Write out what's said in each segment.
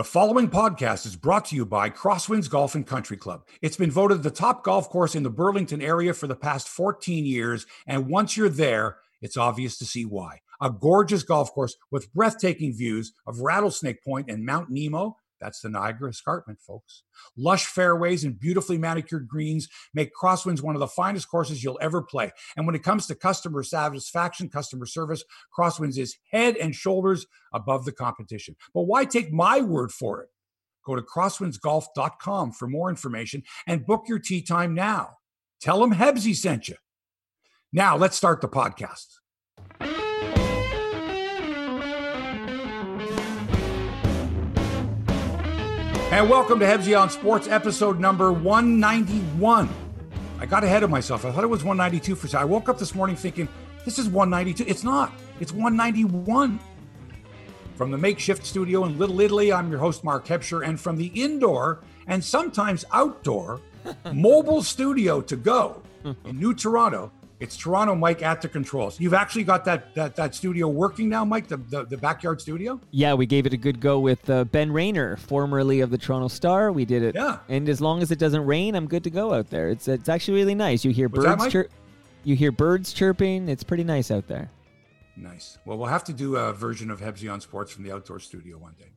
The following podcast is brought to you by Crosswinds Golf and Country Club. It's been voted the top golf course in the Burlington area for the past 14 years, and once you're there, it's obvious to see why. A gorgeous golf course with breathtaking views of Rattlesnake Point and Mount Nemo. That's the Niagara Escarpment, folks. Lush fairways and beautifully manicured greens make Crosswinds one of the finest courses you'll ever play. And when it comes to customer satisfaction, customer service, Crosswinds is head and shoulders above the competition. But why take my word for it? Go to crosswindsgolf.com for more information and book your tee time now. Tell them Hebsy sent you. Now, let's start the podcast. And welcome to Hebsy on Sports, episode number 191. I got ahead of myself. I thought it was 192 for. I woke up this morning thinking, this is 192. It's not, it's 191. From the makeshift studio in Little Italy, I'm your host, Mark Hebscher. And from the indoor and sometimes outdoor mobile studio to go in New Toronto, it's Toronto Mike at the controls. You've actually got that that, that studio working now, Mike, the, the, the backyard studio? Yeah, we gave it a good go with uh, Ben Rayner, formerly of the Toronto Star. We did it. Yeah. And as long as it doesn't rain, I'm good to go out there. It's it's actually really nice. You hear What's birds chirp. You hear birds chirping. It's pretty nice out there. Nice. Well, we'll have to do a version of Hebsy on Sports from the outdoor studio one day.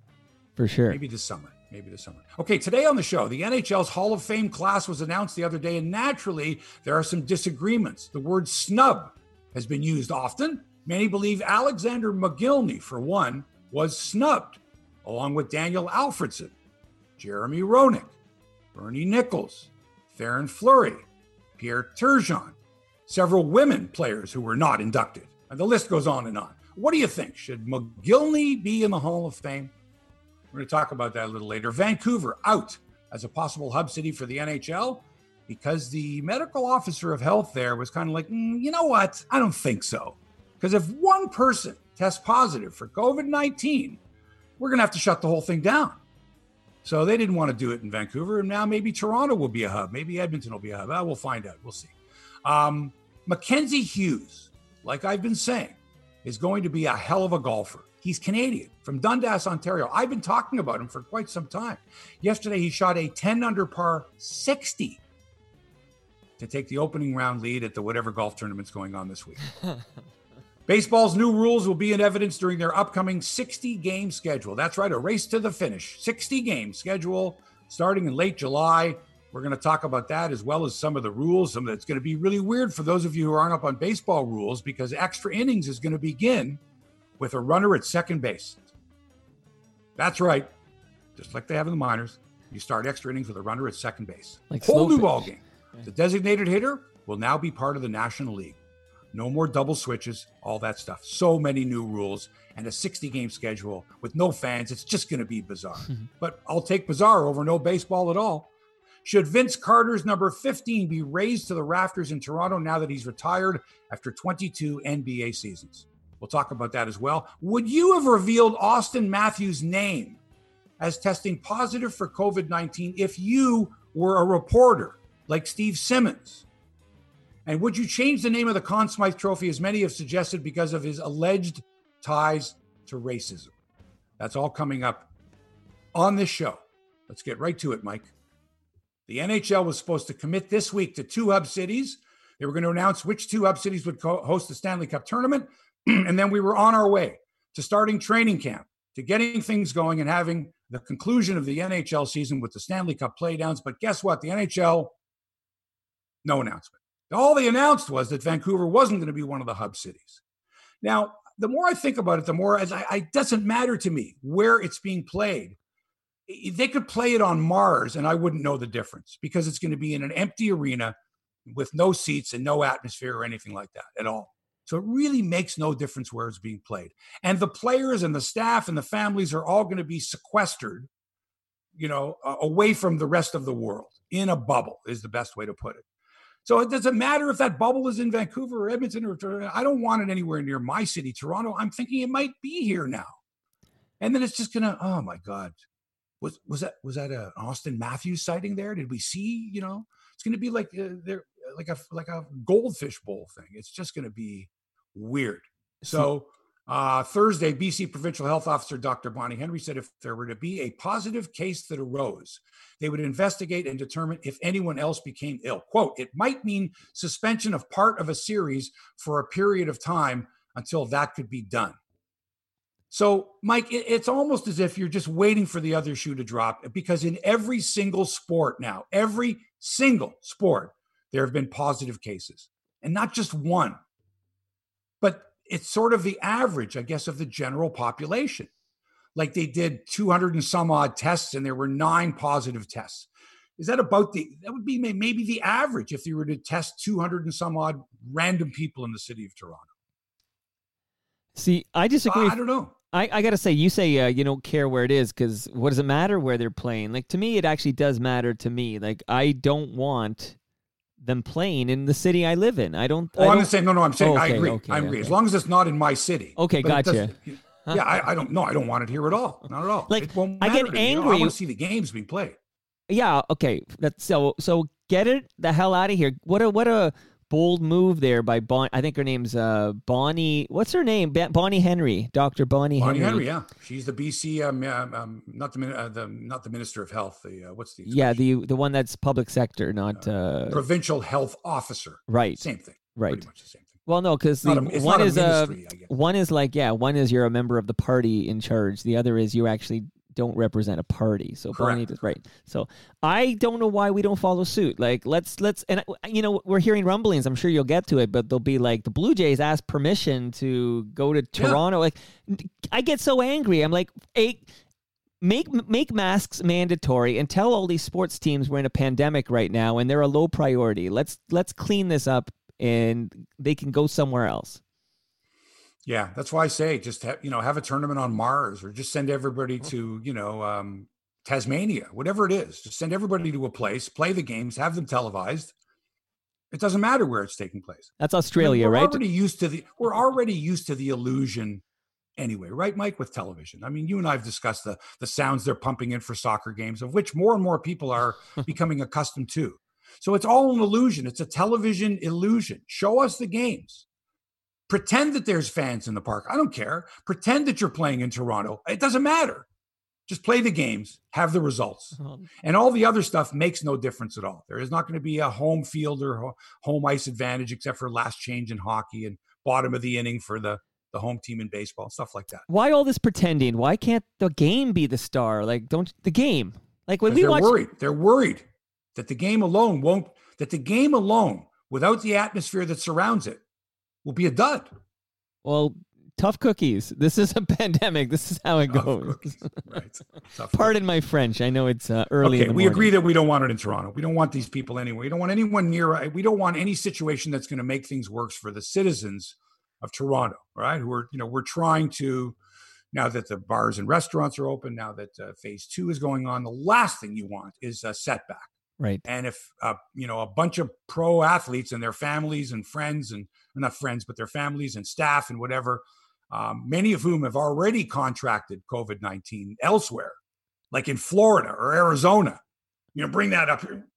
For sure. Maybe this summer. Maybe this summer. Okay, today on the show, the NHL's Hall of Fame class was announced the other day, and naturally, there are some disagreements. The word snub has been used often. Many believe Alexander Mogilny, for one, was snubbed, along with Daniel Alfredsson, Jeremy Roenick, Bernie Nicholls, Theoren Fleury, Pierre Turgeon, several women players who were not inducted. And the list goes on and on. What do you think? Should Mogilny be in the Hall of Fame? We're going to talk about that a little later. Vancouver out as a possible hub city for the NHL because the medical officer of health there was kind of like, "Mm, you know what? I don't think so. Because if one person tests positive for COVID 19, we're going to have to shut the whole thing down. So they didn't want to do it in Vancouver. And now maybe Toronto will be a hub. Maybe Edmonton will be a hub. Ah, we'll find out. We'll see. Um, Mackenzie Hughes, like I've been saying, is going to be a hell of a golfer. He's Canadian from Dundas, Ontario. I've been talking about him for quite some time. Yesterday, he shot a 10 under par 60 to take the opening round lead at the whatever golf tournament's going on this week. Baseball's new rules will be in evidence during their upcoming 60 game schedule. That's right, a race to the finish. 60 game schedule starting in late July. We're going to talk about that as well as some of the rules. Some that's going to be really weird for those of you who aren't up on baseball rules because extra innings is going to begin with a runner at second base. That's right. Just like they have in the minors, you start extra innings with a runner at second base. Like Whole new pitch. ball game. The designated hitter will now be part of the National League. No more double switches, all that stuff. So many new rules and a 60 game schedule with no fans. It's just going to be bizarre. Mhm. but I'll take bizarre over no baseball at all. Should Vince Carter's number 15 be raised to the rafters in Toronto now that he's retired after 22 NBA seasons? We'll talk about that as well. Would you have revealed Auston Matthews' name as testing positive for COVID 19 if you were a reporter like Steve Simmons? And would you change the name of the Conn Smythe Trophy, as many have suggested, because of his alleged ties to racism? That's all coming up on this show. Let's get right to it, Mike. The NHL was supposed to commit this week to two hub cities. They were going to announce which two hub cities would co- host the Stanley Cup tournament. and then we were on our way to starting training camp, to getting things going and having the conclusion of the NHL season with the Stanley Cup playdowns. But guess what? The NHL, no announcement. All they announced was that Vancouver wasn't going to be one of the hub cities. Now, the more I think about it, the more as I, it doesn't matter to me where it's being played. They could play it on Mars, and I wouldn't know the difference because it's going to be in an empty arena with no seats and no atmosphere or anything like that at all. So it really makes no difference where it's being played. And the players and the staff and the families are all going to be sequestered, you know, away from the rest of the world in a bubble, is the best way to put it. So it doesn't matter if that bubble is in Vancouver or Edmonton or. I don't want it anywhere near my city, Toronto. I'm thinking it might be here now. And then it's just gonna, oh my God. Was was that was that a Auston Matthews sighting there? Did we see, you know, it's gonna be like uh, there like a like a goldfish bowl thing. It's just gonna be weird. So Uh, Thursday, BC Provincial Health Officer Dr. Bonnie Henry said if there were to be a positive case that arose, they would investigate and determine if anyone else became ill. Quote, it might mean suspension of part of a series for a period of time until that could be done. So, Mike, it's almost as if you're just waiting for the other shoe to drop because in every single sport now, every single sport, there have been positive cases and not just one. But it's sort of the average, I guess, of the general population. Like they did 200 and some odd tests and there were nine positive tests. Is that about the, that would be maybe the average if you were to test 200 and some odd random people in the city of Toronto? See, I disagree. Uh, I don't know. I, I got to say, you say uh, you don't care where it is because what does it matter where they're playing? Like, to me, it actually does matter to me. Like, I don't want them playing in the city I live in. I don't. Oh, I am saying no, no. I'm saying oh, okay, I agree. Okay, I agree. Okay. As long as it's not in my city. Okay, but gotcha. Yeah, I, I, don't. No, I don't want it here at all. Not at all. Like, I get angry. You know, I want to see the games being played. Yeah. Okay. That's so. So get it the hell out of here. What a what a bold move there by Bon. I think her name's uh, Bonnie. What's her name? Bonnie Henry, Doctor Bonnie, Bonnie Henry. Henry. Yeah, she's the BC. Um, um, not the, uh, the not the Minister of Health. The uh, what's the yeah the the one that's public sector, not uh, uh, provincial health officer. Right. Same thing. Right. Pretty much the same thing. Well, no, because one is a, one is like yeah, one is you're a member of the party in charge. The other is you actually don't represent a party. So Correct. Bonnie does right. So I don't know why we don't follow suit. Like let's let's and you know we're hearing rumblings. I'm sure you'll get to it, but they'll be like the Blue Jays asked permission to go to Toronto. Yeah. Like I get so angry. I'm like, hey, make make masks mandatory and tell all these sports teams we're in a pandemic right now and they're a low priority. Let's let's clean this up and they can go somewhere else. Yeah, that's why I say just have, you know have a tournament on Mars or just send everybody to you know um, Tasmania, whatever it is. Just send everybody to a place, play the games, have them televised. It doesn't matter where it's taking place. That's Australia, I mean, we're right? Already used to the we're already used to the illusion anyway, right, Mike? With television, I mean, you and I have discussed the the sounds they're pumping in for soccer games, of which more and more people are becoming accustomed to. So it's all an illusion. It's a television illusion. Show us the games. Pretend that there's fans in the park. I don't care. Pretend that you're playing in Toronto. It doesn't matter. Just play the games, have the results. Uh-huh. And all the other stuff makes no difference at all. There is not going to be a home field or home ice advantage except for last change in hockey and bottom of the inning for the the home team in baseball, stuff like that. Why all this pretending? Why can't the game be the star? Like, don't the game? Like when we they're watch, worried. They're worried that the game alone won't. That the game alone, without the atmosphere that surrounds it, will be a dud. Well, tough cookies. This is a pandemic. This is how it tough goes. right. Pardon my French. I know it's uh, early. Okay, we agree that we don't want it in Toronto. We don't want these people anyway. We don't want anyone near. We don't want any situation that's going to make things worse for the citizens of Toronto. Right? Who are you know we're trying to now that the bars and restaurants are open. Now that uh, phase two is going on, the last thing you want is a setback. Right. And if uh, you know a bunch of pro athletes and their families and friends and not friends but their families and staff and whatever, um, many of whom have already contracted COVID nineteen elsewhere, like in Florida or Arizona, you know, bring that up here.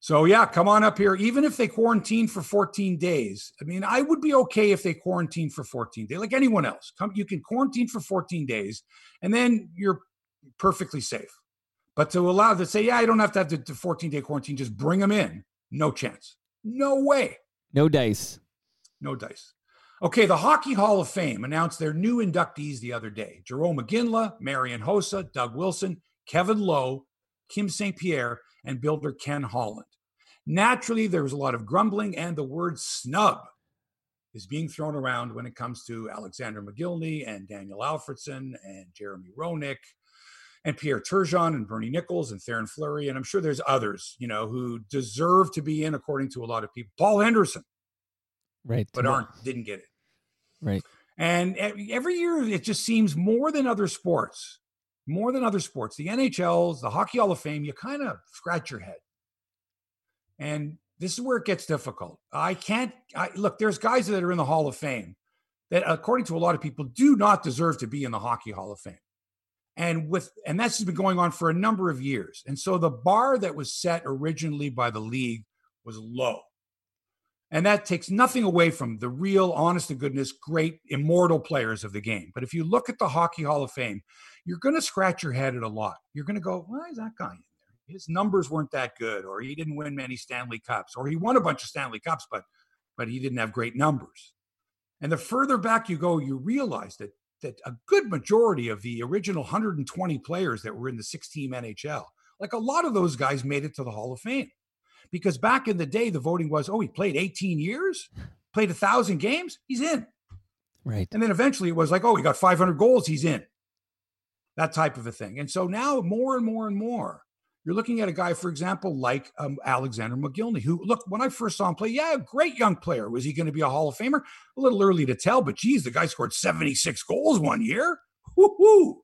So yeah, come on up here. Even if they quarantine for 14 days, I mean, I would be okay if they quarantine for 14 days, like anyone else. Come, you can quarantine for 14 days, and then you're perfectly safe. But to allow to say, yeah, I don't have to have the 14 day quarantine, just bring them in. No chance. No way. No dice. No dice. Okay, the Hockey Hall of Fame announced their new inductees the other day Jarome Iginla, Marian Hossa, Doug Wilson, Kevin Lowe, Kim St. Pierre, and builder Ken Holland. Naturally, there was a lot of grumbling, and the word snub is being thrown around when it comes to Alexander Mogilny and Daniel Alfredsson and Jeremy Roenick and Pierre Turgeon and Bernie Nicholls and Theoren Fleury. And I'm sure there's others, you know, who deserve to be in according to a lot of people. Paul Henderson. Right. But aren't didn't get it. Right. And every year it just seems more than other sports, more than other sports. The NHLs, the Hockey Hall of Fame, you kind of scratch your head. And this is where it gets difficult. I can't I, look, there's guys that are in the Hall of Fame that, according to a lot of people, do not deserve to be in the Hockey Hall of Fame and with and that's been going on for a number of years and so the bar that was set originally by the league was low And that takes nothing away from the real, honest to goodness, great, immortal players of the game. But if you look at the Hockey Hall of Fame, you're going to scratch your head at a lot. You're going to go, why is that guy in there? His numbers weren't that good, or he didn't win many Stanley Cups, or he won a bunch of Stanley Cups, but but he didn't have great numbers. And the further back you go, you realize that that a good majority of the original 120 players that were in the six team NHL, like a lot of those guys made it to the Hall of Fame. Because back in the day, the voting was, oh, he played 18 years, played a thousand games, he's in. Right. And then eventually it was like, oh, he got 500 goals, he's in. That type of a thing. And so now more and more and more, you're looking at a guy, for example, like um, Alexander Mogilny, who, look, when I first saw him play, yeah, great young player. Was he going to be a Hall of Famer? A little early to tell, but geez, the guy scored 76 goals one year. Woo-hoo.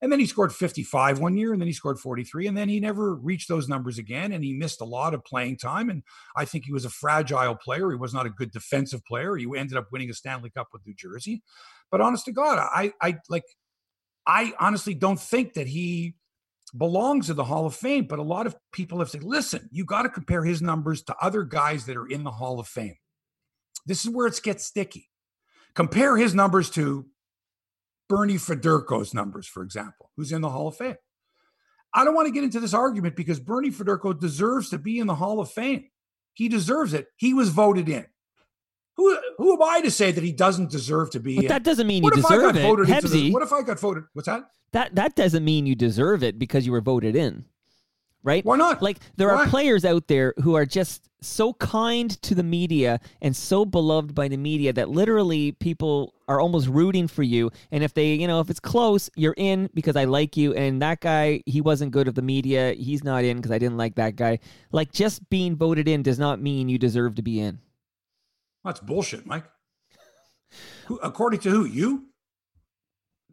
And then he scored 55 one year, and then he scored 43, and then he never reached those numbers again. And he missed a lot of playing time. And I think he was a fragile player. He was not a good defensive player. He ended up winning a Stanley Cup with New Jersey. But honest to God, I, I like, I honestly don't think that he belongs in the Hall of Fame. But a lot of people have said, listen, you got to compare his numbers to other guys that are in the Hall of Fame. This is where it gets sticky. Compare his numbers to Bernie Federko's numbers, for example, who's in the Hall of Fame. I don't want to get into this argument because Bernie Federko deserves to be in the Hall of Fame. He deserves it. He was voted in. Who, who am I to say that he doesn't deserve to be? But that doesn't mean you deserve it. The, what if I got voted? What's that? That that doesn't mean you deserve it because you were voted in, right? Why not? Like there Why? are players out there who are just so kind to the media and so beloved by the media that literally people are almost rooting for you. And if they, you know, if it's close, you're in because I like you. And that guy, he wasn't good of the media. He's not in because I didn't like that guy. Like just being voted in does not mean you deserve to be in. That's bullshit, Mike. Who, according to who? You?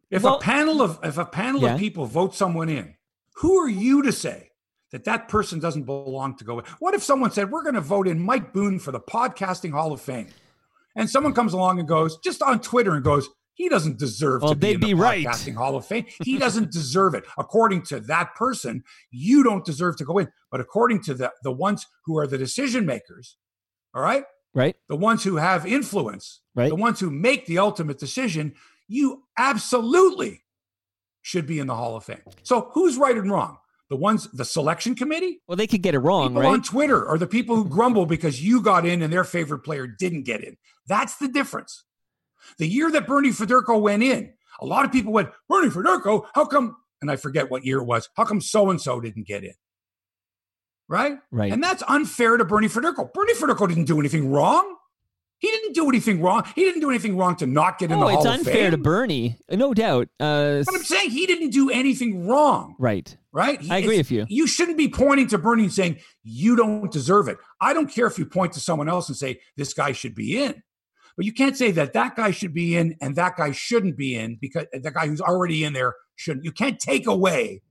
If well, a panel of if a panel yeah. of people vote someone in, who are you to say that that person doesn't belong to go? In? What if someone said we're going to vote in Mike Boon for the podcasting Hall of Fame, and someone comes along and goes just on Twitter and goes, he doesn't deserve well, to be in the be podcasting right. Hall of Fame. He doesn't deserve it. According to that person, you don't deserve to go in. But according to the the ones who are the decision makers, all right, right, the ones who have influence, right, the ones who make the ultimate decision, you absolutely should be in the Hall of Fame. So who's right and wrong? The ones, the selection committee? Well, they could get it wrong, people right? on Twitter or the people who grumble because you got in and their favorite player didn't get in. That's the difference. The year that Bernie Federko went in, a lot of people went, Bernie Federko, how come? And I forget what year it was. How come so and so didn't get in? Right? Right. And that's unfair to Bernie Federko. Bernie Federko didn't do anything wrong. He didn't do anything wrong. He didn't do anything wrong to not get in oh, the Hall of Fame. it's unfair to Bernie, no doubt. Uh, but I'm saying he didn't do anything wrong. Right. Right. I agree with you. You shouldn't be pointing to Bernie and saying you don't deserve it. I don't care if you point to someone else and say this guy should be in, but you can't say that that guy should be in and that guy shouldn't be in because the guy who's already in there shouldn't. You can't take away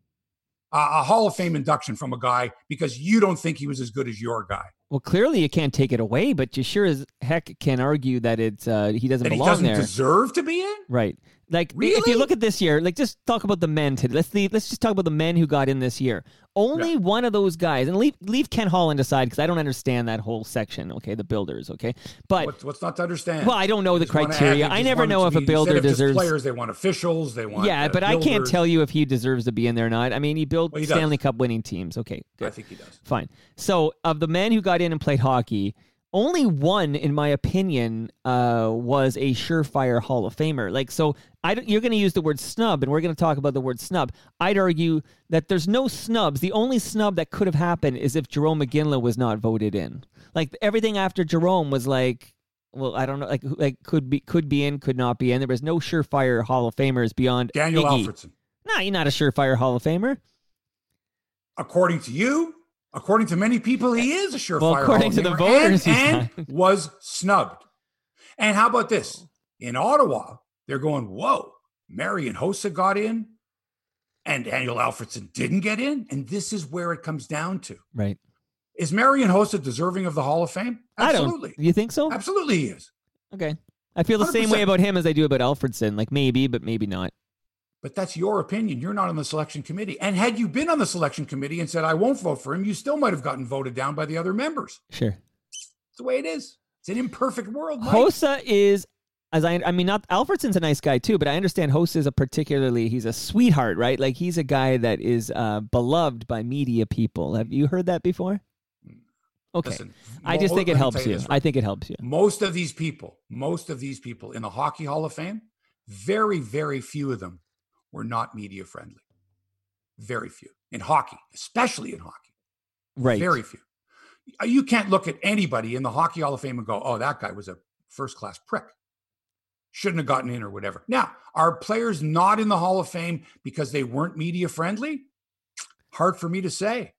a Hall of Fame induction from a guy because you don't think he was as good as your guy. Well, clearly you can't take it away, but you sure as heck can argue that it's uh, he doesn't that belong he doesn't there. Deserve to be in, right? Like really? if you look at this year, like just talk about the men today. Let's leave, let's just talk about the men who got in this year. Only yeah. one of those guys, and leave leave Ken Holland aside because I don't understand that whole section. Okay, the builders. Okay, but what's, what's not to understand? Well, I don't know the criteria. I never know if a builder deserves players. They want officials. They want yeah, uh, but builders. I can't tell you if he deserves to be in there or not. I mean, he built well, he Stanley Cup winning teams. Okay, good. I think he does. Fine. So of the men who got in and played hockey only one, in my opinion, uh, was a surefire Hall of Famer. Like, so I you're going to use the word snub, and we're going to talk about the word snub. I'd argue that there's no snubs. The only snub that could have happened is if Jarome Iginla was not voted in. Like everything after Jarome was like, well, I don't know, like like could be could be in, could not be in. There was no surefire Hall of Famers beyond Daniel Iggy. Alfredsson. No, you're not a surefire Hall of Famer. According to you, According to many people, he is a surefire. Well, according to the voters, and, and was snubbed. And how about this? In Ottawa, they're going, whoa, Marian Hossa got in and Daniel Alfredsson didn't get in. And this is where it comes down to. Right. Is Marian Hossa deserving of the Hall of Fame? Absolutely. You think so? Absolutely he is. Okay. I feel the 100%. same way about him as I do about Alfredsson. Like maybe, but maybe not. But that's your opinion. You're not on the selection committee. And had you been on the selection committee and said, I won't vote for him, you still might have gotten voted down by the other members. Sure. It's the way it is. It's an imperfect world. Mike. Hossa is as I, I mean, not Alfredsson's a nice guy too, but I understand Hossa is a particularly he's a sweetheart, right? Like he's a guy that is uh, beloved by media people. Have you heard that before? Okay, Listen, I just think it helps you. I think it helps you. Most of these people, most of these people in the Hockey Hall of Fame, very, very few of them were not media friendly. Very few in hockey, especially in hockey. Right. Very few. You can't look at anybody in the Hockey Hall of Fame and go, "Oh, that guy was a first class prick." Shouldn't have gotten in or whatever. Now, are players not in the Hall of Fame because they weren't media friendly? Hard for me to say.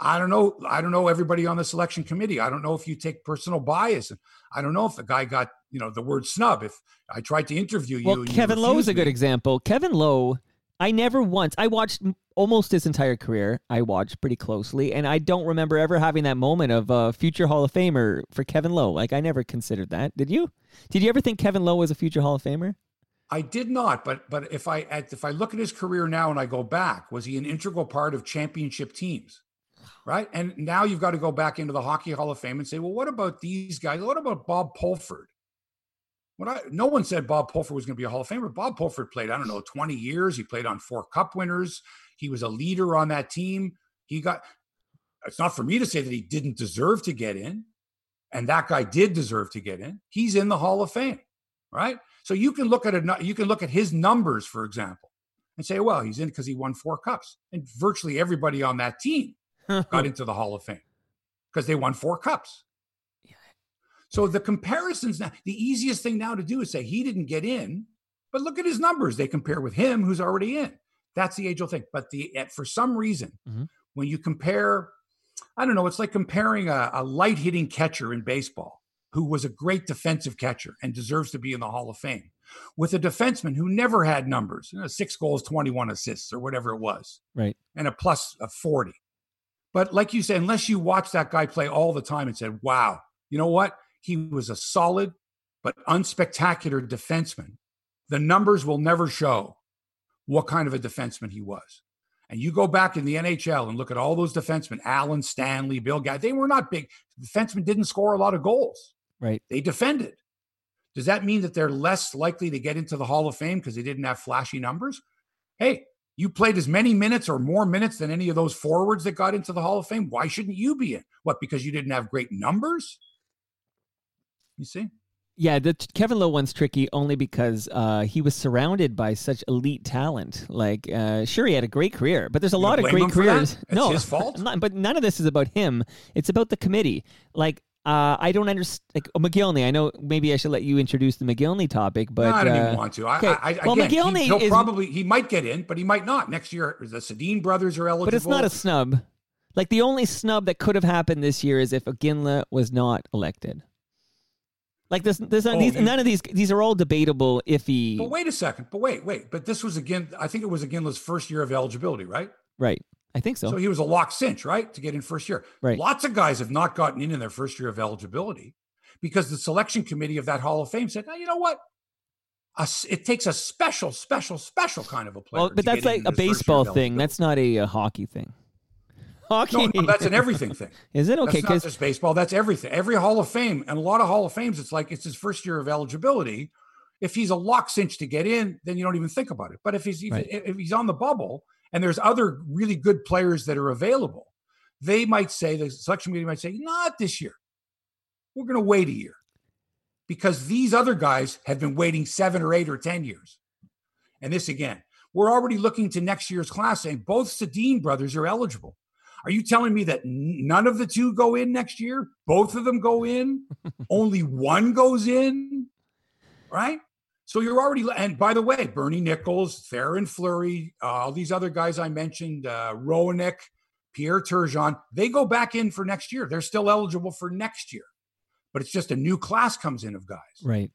I don't know. I don't know everybody on the selection committee. I don't know if you take personal bias. I don't know if the guy got, you know, the word snub. If I tried to interview you, well, Kevin Lowe is a good me. example. Kevin Lowe, I never once. I watched almost his entire career. I watched pretty closely, and I don't remember ever having that moment of a uh, future Hall of Famer for Kevin Lowe. Like I never considered that. Did you? Did you ever think Kevin Lowe was a future Hall of Famer? I did not, but but if I if I look at his career now and I go back, was he an integral part of championship teams? Right? And now you've got to go back into the Hockey Hall of Fame and say, well, what about these guys? What about Bob Pulford? What I, no one said Bob Pulford was going to be a Hall of Famer. Bob Pulford played, I don't know, 20 years. He played on four cup winners. He was a leader on that team. He got, it's not for me to say that he didn't deserve to get in. And that guy did deserve to get in. He's in the Hall of Fame, right? So you can look at it, you can look at his numbers, for example, and say, well, he's in because he won four cups. And virtually everybody on that team got into the Hall of Fame because they won four cups. So the comparisons now, the easiest thing now to do is say he didn't get in, but look at his numbers. They compare with him who's already in. That's the age old thing. But the for some reason, mm-hmm. when you compare, I don't know, it's like comparing a, a light hitting catcher in baseball who was a great defensive catcher and deserves to be in the Hall of Fame with a defenseman who never had numbers, you know, six goals, 21 assists, or whatever it was. Right. And a plus of 40. But like you said, unless you watch that guy play all the time and said, wow, you know what? He was a solid but unspectacular defenseman. The numbers will never show what kind of a defenseman he was. And you go back in the NHL and look at all those defensemen, Allen, Stanley, Bill Guy, they were not big. Defensemen didn't score a lot of goals. Right. They defended. Does that mean that they're less likely to get into the Hall of Fame because they didn't have flashy numbers? Hey, you played as many minutes or more minutes than any of those forwards that got into the Hall of Fame. Why shouldn't you be in? What, because you didn't have great numbers? You see? Yeah, the Kevin Lowe one's tricky only because uh, he was surrounded by such elite talent. Like, uh, sure, he had a great career, but there's a you lot of great careers. no, his fault. Not, but none of this is about him. It's about the committee. Like, uh, I don't understand. Like oh, Mogilny, I know maybe I should let you introduce the Mogilny topic, but no, I don't uh, even want to. I, okay. I, I, well, again, Mogilny he, is, probably he might get in, but he might not next year. The Sedin brothers are eligible, but it's not a snub. Like the only snub that could have happened this year is if Iginla was not elected. Like this, this oh, these, none of these these are all debatable. Iffy. But wait a second. But wait, wait. But this was again. I think it was Iginla's first year of eligibility, right? Right. I think so. So he was a lock cinch, right, to get in first year. Right. Lots of guys have not gotten in in their first year of eligibility because the selection committee of that Hall of Fame said, "Now you know what? A, it takes a special, special, special kind of a player." Well, but that's like a baseball thing. That's not a, a, hockey thing. Hockey. No, no, that's an everything thing. Is it okay? That's not just baseball. That's everything. Every Hall of Fame and a lot of Hall of Fames, it's like it's his first year of eligibility. If he's a lock cinch to get in, then you don't even think about it. But if he's right. if he's on the bubble and there's other really good players that are available, they might say, the selection committee might say, not this year. We're going to wait a year because these other guys have been waiting seven or eight or 10 years. And this again, we're already looking to next year's class saying both Sedin brothers are eligible. Are you telling me that none of the two go in next year? Both of them go in? Only one goes in? Right? So you're already, and by the way, Bernie Nicholls, Theoren Fleury, uh, all these other guys I mentioned, uh, Roenick, Pierre Turgeon, they go back in for next year. They're still eligible for next year, but it's just a new class comes in of guys. Right.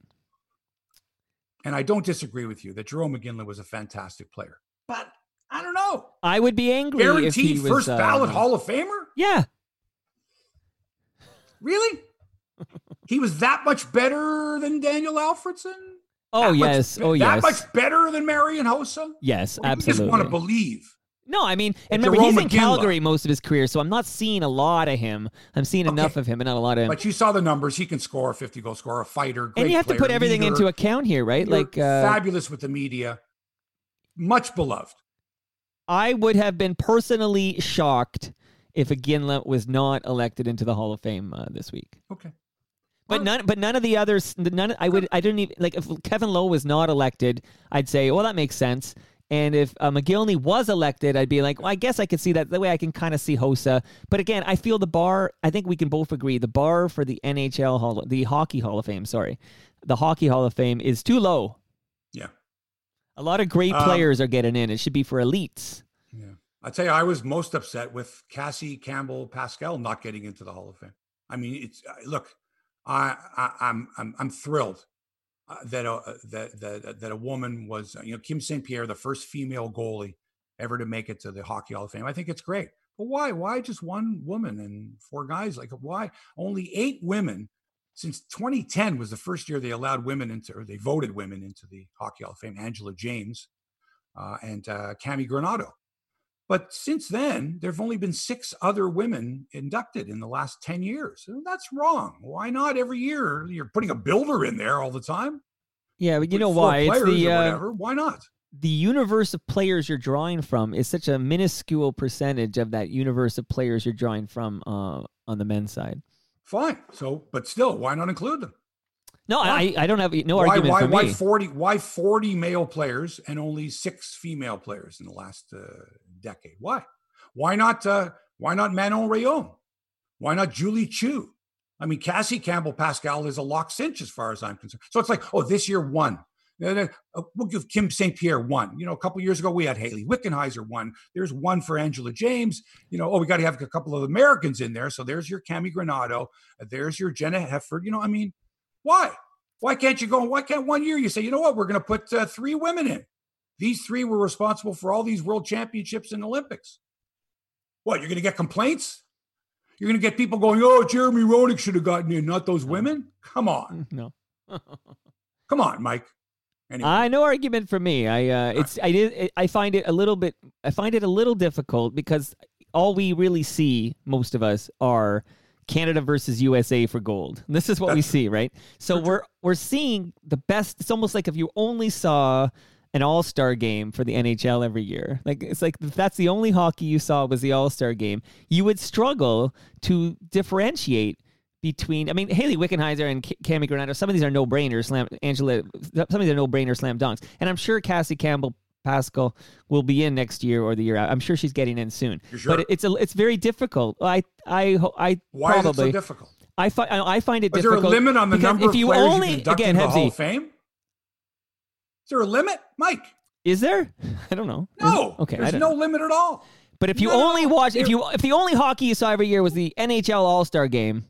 And I don't disagree with you that Jarome Iginla was a fantastic player, but I don't know. I would be angry. Guaranteed was, first ballot uh, Hall of Famer. Yeah. Really? he was that much better than Daniel Alfredsson? Oh that yes, oh that yes. That much better than Marian Hossa. Yes, absolutely. You just want to believe. No, I mean, and remember, he's in Calgary most of his career, so I'm not seeing a lot of him. I'm seeing okay. enough of him, and not a lot of him. But you saw the numbers; he can score a 50 goal score, a fighter, and you have player, to put everything leader, into account here, right? Like uh, fabulous with the media, much beloved. I would have been personally shocked if Iginla was not elected into the Hall of Fame uh, this week. Okay. But none, but none of the others. None. I would. I didn't even like if Kevin Lowe was not elected. I'd say, well, that makes sense. And if uh, Mogilny was elected, I'd be like, well, I guess I could see that. The way I can kind of see Hossa. But again, I feel the bar. I think we can both agree the bar for the NHL Hall, the Hockey Hall of Fame. Sorry, the Hockey Hall of Fame is too low. Yeah. A lot of great um, players are getting in. It should be for elites. Yeah. I tell you, I was most upset with Cassie Campbell Pascall not getting into the Hall of Fame. I mean, it's look, I, I I'm I'm I'm thrilled uh, that a uh, that that that a woman was you know Kim St Pierre, the first female goalie ever to make it to the Hockey Hall of Fame. I think it's great. But why? Why just one woman and four guys? Like why only eight women? Since 2010 was the first year they allowed women into, or they voted women into the Hockey Hall of Fame. Angela James uh, and uh, Cammi Granato. But since then, there have only been six other women inducted in the last 10 years. And that's wrong. Why not every year? You're putting a builder in there all the time. Yeah, but you know why? It's the uh, why not? The universe of players you're drawing from is such a minuscule percentage of that universe of players you're drawing from uh, on the men's side. Fine. So, but still, why not include them? No, I, I don't have no why, argument why, for why me. 40, why 40 male players and only six female players in the last uh, decade? Why? Why not? Uh, why not Manon Rhéaume? Why not Julie Chu? I mean, Cassie Campbell Pascall is a lock cinch as far as I'm concerned. So it's like, oh, this year one. Uh, we'll give Kim St. Pierre one. You know, a couple years ago we had Hayley Wickenheiser one. There's one for Angela James. You know, oh, we got to have a couple of Americans in there. So there's your Cammi Granato. There's your Jayna Hefford. You know, I mean, why? Why can't you go? Why can't one year you say, you know what, we're going to put uh, three women in? These three were responsible for all these world championships and Olympics. What, you're going to get complaints? You're going to get people going, oh, Jeremy Roenick should have gotten in, not those women? Come on. No. Come on, Mike. Anyway. Uh, no argument for me. I uh, it's I did I find it a little bit I find it a little difficult because all we really see most of us are Canada versus USA for gold. This is what That's we see, right? So we're we're seeing the best. It's almost like if you only saw an All Star game for the NHL every year. Like it's like if that's the only hockey you saw was the All Star game, you would struggle to differentiate between. I mean, Hayley Wickenheiser and Cammi Granato. Some of these are no brainers. Slam Angela. Some of these are no brainer slam dunks. And I'm sure Cassie Campbell Pascall will be in next year or the year out. I'm sure she's getting in soon. Sure? But it's a, it's very difficult. I I I why probably, is it so difficult? I find I find it is difficult. Is there a limit on the number if you of players only, you can again, in the Hall of Fame? Is there a limit, Mike? Is there? I don't know. No. okay. There's no know. limit at all. But if you no, only watch, if you if the only hockey you saw every year was the NHL All Star Game,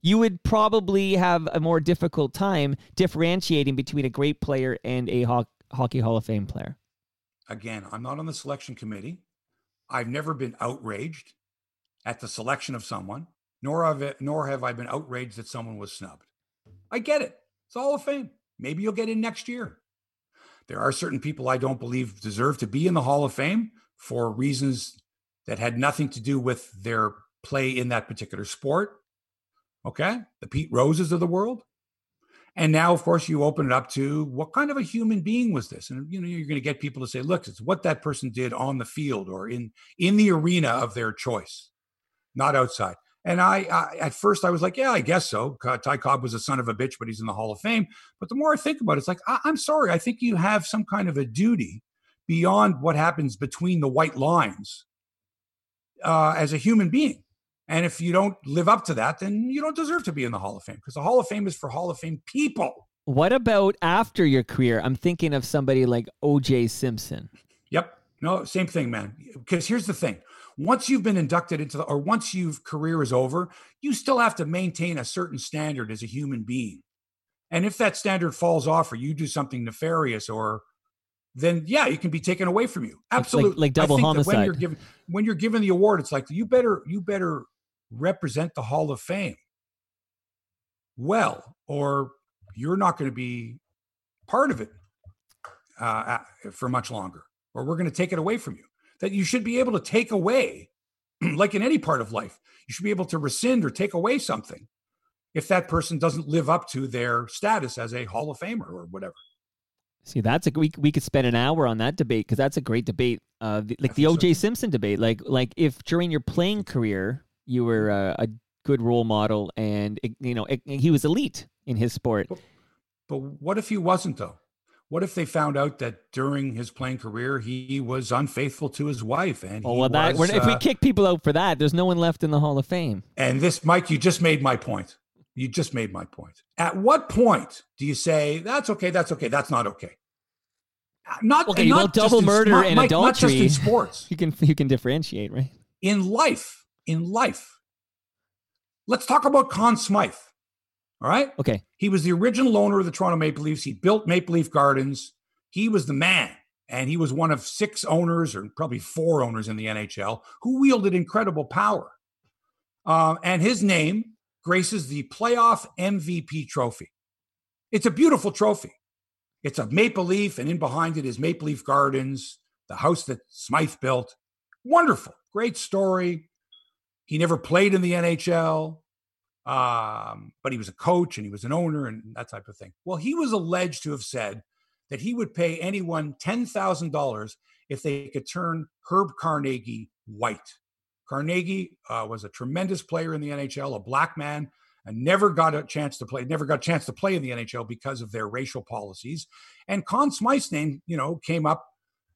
you would probably have a more difficult time differentiating between a great player and a ho- hockey Hall of Fame player. Again, I'm not on the selection committee. I've never been outraged at the selection of someone, nor have, it, nor have I been outraged that someone was snubbed. I get it. It's all of fame. Maybe you'll get in next year. There are certain people I don't believe deserve to be in the Hall of Fame for reasons that had nothing to do with their play in that particular sport. Okay. The Pete Roses of the world. And now, of course, you open it up to what kind of a human being was this? And you know, you're going to get people to say, look, it's what that person did on the field or in in the arena of their choice, not outside. And I, I at first I was like, yeah, I guess so. Ty Cobb was a son of a bitch, but he's in the Hall of Fame. But the more I think about it, it's like, I, I'm sorry, I think you have some kind of a duty beyond what happens between the white lines uh, as a human being. And if you don't live up to that, then you don't deserve to be in the Hall of Fame because the Hall of Fame is for Hall of Fame people. What about after your career? I'm thinking of somebody like OJ Simpson. Yep. No, same thing, man. Because here's the thing. Once you've been inducted into the, or once your career is over, you still have to maintain a certain standard as a human being. And if that standard falls off or you do something nefarious or then yeah, it can be taken away from you. Absolutely. Like, like double homicide. When you're given when you're given the award, it's like you better you better represent the Hall of Fame well, or you're not going to be part of it uh, for much longer, or we're going to take it away from you. That you should be able to take away, like in any part of life, you should be able to rescind or take away something if that person doesn't live up to their status as a Hall of Famer or whatever. See, that's a we we could spend an hour on that debate because that's a great debate. Uh, the, like the O.J. So. Simpson debate. Like like if during your playing career you were uh, a good role model and you know he was elite in his sport. But, but what if he wasn't though? What if they found out that during his playing career he was unfaithful to his wife? And oh, well, that was, if we uh, kick people out for that, there's no one left in the Hall of Fame. And this, Mike, you just made my point. You just made my point. At what point do you say that's okay? That's okay. That's not okay. Not okay. Not double murder in, and adultery. Not just in sports. You can you can differentiate, right? In life, in life. Let's talk about Conn Smythe. All right. Okay. He was the original owner of the Toronto Maple Leafs. He built Maple Leaf Gardens. He was the man. And he was one of six owners, or probably four owners in the NHL, who wielded incredible power. Uh, and his name graces the playoff MVP trophy. It's a beautiful trophy. It's a maple leaf, and in behind it is Maple Leaf Gardens, the house that Smythe built. Wonderful, great story. He never played in the NHL, um, but he was a coach and he was an owner and that type of thing. Well, he was alleged to have said that he would pay anyone $10,000 if they could turn Herb Carnegie white. Carnegie uh, was a tremendous player in the NHL, a black man, and never got a chance to play. Never got a chance to play in the NHL because of their racial policies. And Conn Smythe's name, you know, came up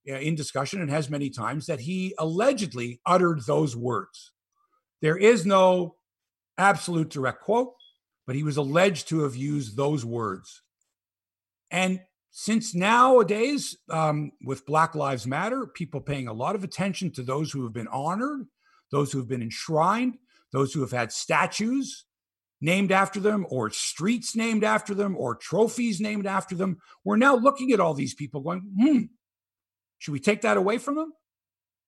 uh, in discussion and has many times that he allegedly uttered those words. There is no absolute direct quote, but he was alleged to have used those words. And since nowadays, um, with Black Lives Matter, people paying a lot of attention to those who have been honored those who have been enshrined, those who have had statues named after them, or streets named after them, or trophies named after them. We're now looking at all these people going, hmm, should we take that away from them?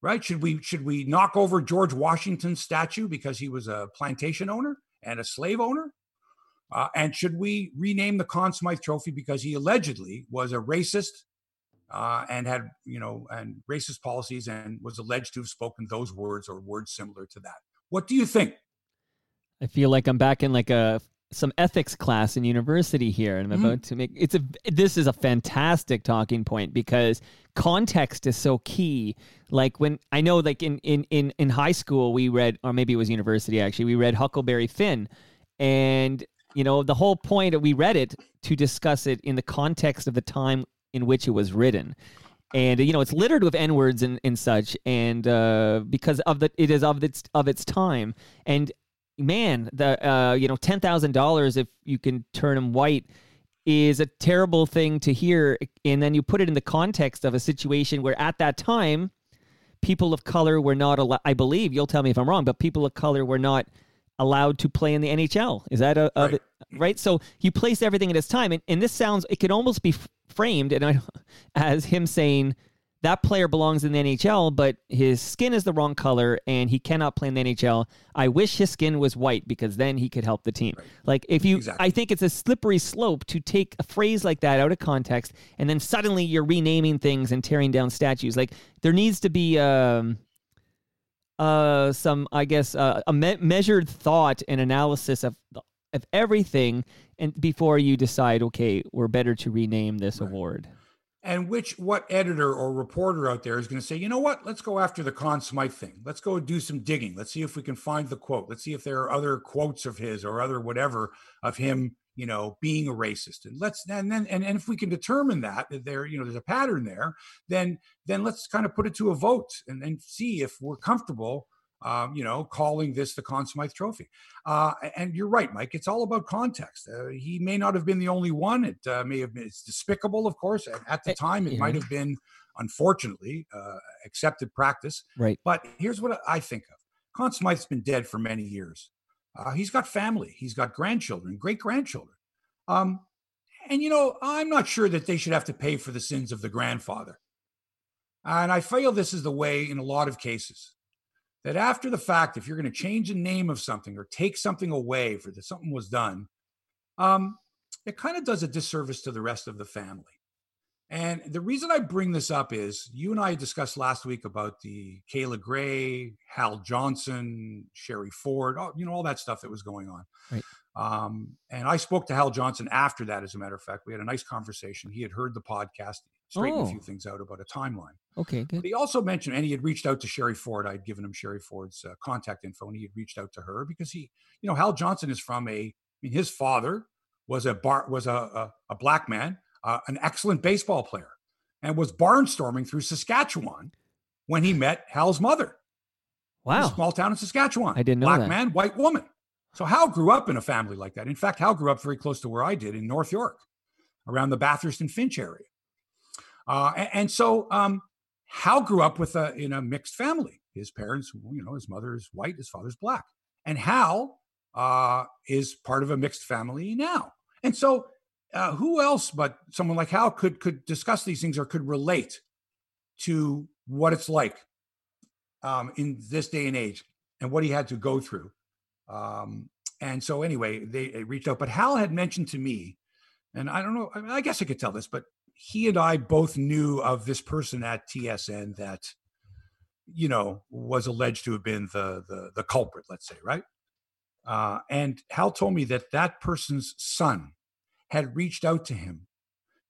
Right? Should we should we knock over George Washington's statue because he was a plantation owner and a slave owner? Uh, and should we rename the Conn Smythe Trophy because he allegedly was a racist uh, and had you know and racist policies and was alleged to have spoken those words or words similar to that. What do you think? I feel like I'm back in like a some ethics class in university here and I'm mm-hmm. about to make it's a this is a fantastic talking point because context is so key. Like when I know like in in in in high school we read or maybe it was university actually we read Huckleberry Finn. And you know the whole point we read it to discuss it in the context of the time in which it was written. And you know it's littered with n words and, and such and uh, because of the it is of its of its time. And man the uh, you know ten thousand dollars if you can turn them white is a terrible thing to hear. And then you put it in the context of a situation where at that time people of color were not allowed i believe you'll tell me if i'm wrong but people of color were not allowed to play in the nhl is that a, a right. right? So you place everything at its time. And, and this sounds it could almost be framed and I, as him saying that player belongs in the NHL, but his skin is the wrong color and he cannot play in the NHL. I wish his skin was white because then he could help the team. Right. Like if you, exactly. I think it's a slippery slope to take a phrase like that out of context and then suddenly you're renaming things and tearing down statues. Like there needs to be um, uh, some, I guess, uh, a me- measured thought and analysis of of everything and before you decide okay we're better to rename this right. award and which what editor or reporter out there is going to say you know what? Let's go after the Conn Smythe thing. Let's go do some digging. Let's see if we can find the quote. Let's see if there are other quotes of his or other whatever of him you know being a racist. And let's and then and, and if we can determine that that there you know there's a pattern there then then let's kind of put it to a vote and then see if we're comfortable um, you know, calling this the Conn Smythe Trophy. Uh, and you're right, Mike. It's all about context. Uh, he may not have been the only one. It uh, may have been. It's despicable, of course. At, at the eh, time, it might have been, unfortunately, uh, accepted practice. Right. But here's what I think of: Conn Smythe's been dead for many years. Uh, he's got family. He's got grandchildren, great grandchildren. Um, and you know, I'm not sure that they should have to pay for the sins of the grandfather. And I feel this is the way in a lot of cases that after the fact, if you're going to change the name of something or take something away for that something was done, um, it kind of does a disservice to the rest of the family. And the reason I bring this up is you and I discussed last week about the Kayla Grey, Hal Johnson, Sherry Ford, all, you know, all that stuff that was going on. Right. Um, and I spoke to Hal Johnson after that, as a matter of fact. We had a nice conversation. He had heard the podcast, straightened oh. a few things out about a timeline. Okay, good. But he also mentioned, and he had reached out to Sherry Ford. I'd given him Sherry Ford's uh, contact info, and he had reached out to her because he, you know, Hal Johnson is from a, I mean, his father was a bar, was a, a, a black man, uh, an excellent baseball player, and was barnstorming through Saskatchewan when he met Hal's mother. Wow. small town in Saskatchewan. I didn't know Black that. man, white woman. So Hal grew up in a family like that. In fact, Hal grew up very close to where I did in North York, around the Bathurst and Finch area. Uh, and, and, so um, Hal grew up with a in a mixed family. His parents, you know, his mother is white, his father's black, and Hal uh, is part of a mixed family now. And so, uh, who else but someone like Hal could could discuss these things or could relate to what it's like um, in this day and age and what he had to go through um, and so anyway, they, reached out. But Hal had mentioned to me, and I don't know, I, mean, I guess I could tell this, but he and I both knew of this person at TSN that, you know, was alleged to have been the the, the culprit. Let's say, right? Uh, and Hal told me that that person's son had reached out to him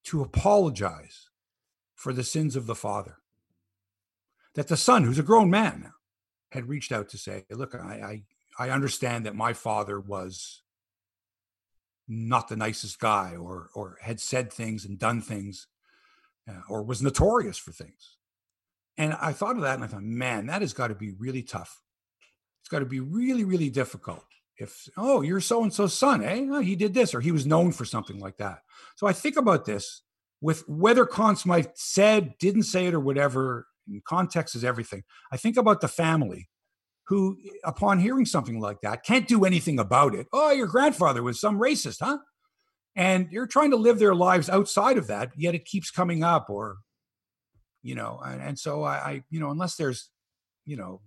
to apologize for the sins of the father. That the son, who's a grown man now, had reached out to say, "Look, I, I understand that my father was not the nicest guy or or had said things and done things uh, or was notorious for things. And I thought of that and I thought, man, that has got to be really tough. It's got to be really, really difficult. If, oh, you're so and so's son, eh? Oh, he did this, or he was known for something like that. So I think about this with whether Conn Smythe said, didn't say it, or whatever, context is everything. I think about the family who, upon hearing something like that, can't do anything about it. Oh, your grandfather was some racist, huh? And you're trying to live their lives outside of that, yet it keeps coming up, or, you know, and, and so I, I, you know, unless there's, you know,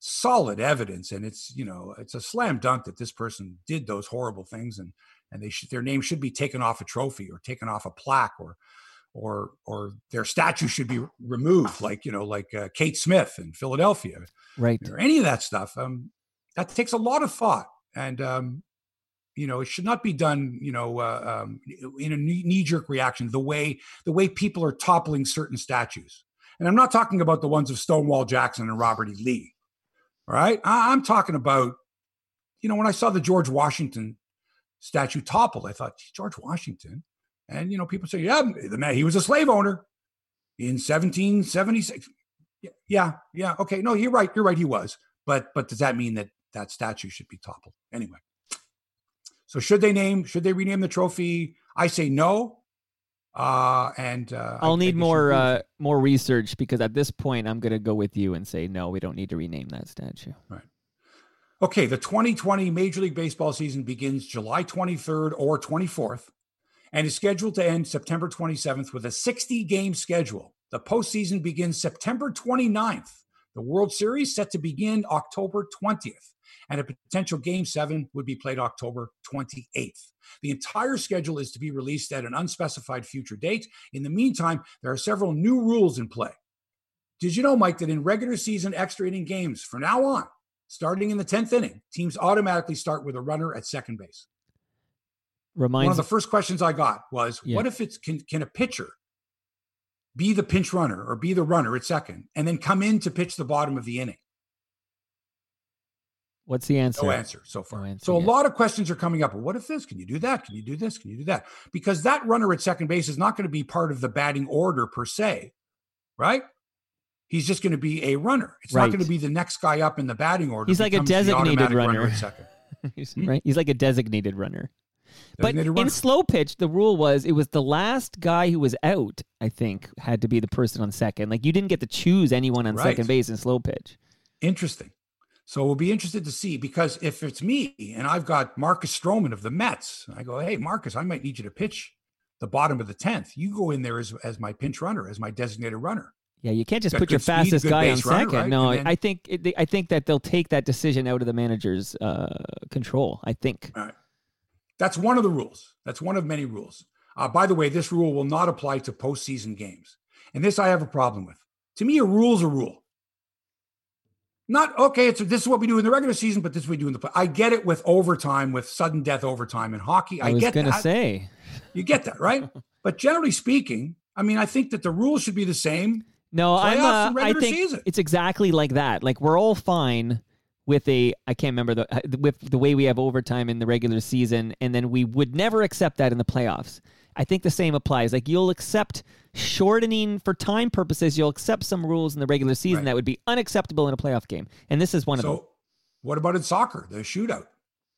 solid evidence and it's, you know, it's a slam dunk that this person did those horrible things and, and they should, their name should be taken off a trophy or taken off a plaque or, or or their statue should be removed, like you know, like uh, Kate Smith in Philadelphia, right? Or any of that stuff. Um, that takes a lot of thought, and um, you know, it should not be done, you know, uh, um, in a knee jerk reaction. The way the way people are toppling certain statues, and I'm not talking about the ones of Stonewall Jackson and Robert E. Lee. All right, I, I'm talking about, you know, when I saw the George Washington statue toppled, I thought George Washington and you know, people say, yeah, the man he was a slave owner in 1776. Yeah, yeah, okay. No, you're right. You're right. He was. But but does that mean that that statue should be toppled anyway? So should they name? Should they rename the trophy? I say no. Uh, and uh, I'll I, need I more uh, more research because at this point I'm going to go with you and say no. We don't need to rename that statue. Right. Okay, the 2020 Major League Baseball season begins July 23rd or 24th and is scheduled to end September 27th with a 60 game schedule. The postseason begins September 29th. The World Series set to begin October 20th, and a potential game seven would be played October 28th. The entire schedule is to be released at an unspecified future date. In the meantime, there are several new rules in play. Did you know, Mike, that in regular season extra inning games from now on, starting in the 10th inning, teams automatically start with a runner at second base? Reminds one of the first questions I got was, yeah. "What if it's can can a pitcher be the pinch runner or be the runner at second, and then come in to pitch the bottom of the inning?" What's the answer? No answer so far. No answer so a lot of questions are coming up. what if this? Can you do that? Can you do this? Can you do that? Because that runner at second base is not going to be part of the batting order per se, right? He's just going to be a runner. It's right. not going to be the next guy up in the batting order. He's like a designated runner. runner second. He's, hmm? right? He's like a designated runner. But in slow pitch, the rule was it was the last guy who was out, I think, had to be the person on second. Like you didn't get to choose anyone on right. second base in slow pitch. Interesting. So we'll be interested to see because if it's me and I've got Marcus Stroman of the Mets, I go, hey, Marcus, I might need you to pitch the bottom of the 10th. You go in there as, as my pinch runner, as my designated runner. Yeah, you can't just put your fastest guy on second. right? No, then, I think it, I think that they'll take that decision out of the manager's uh, control. I think. All right. That's one of the rules. That's one of many rules. Uh, by the way, this rule will not apply to postseason games. And this I have a problem with. To me, a rule's a rule. Not okay. It's this is what we do in the regular season, but this is what we do in the. I get it with overtime, with sudden death overtime in hockey. I, I was get gonna that. say, you get that right. but generally speaking, I mean, I think that the rules should be the same. No, I'm. Uh, I think season. it's exactly like that. Like we're all fine with a I can't remember the uh, with the way we have overtime in the regular season, and then we would never accept that in the playoffs. I think the same applies. Like you'll accept shortening for time purposes. You'll accept some rules in the regular season right. that would be unacceptable in a playoff game, and this is one so, of them. So what about in soccer? The shootout.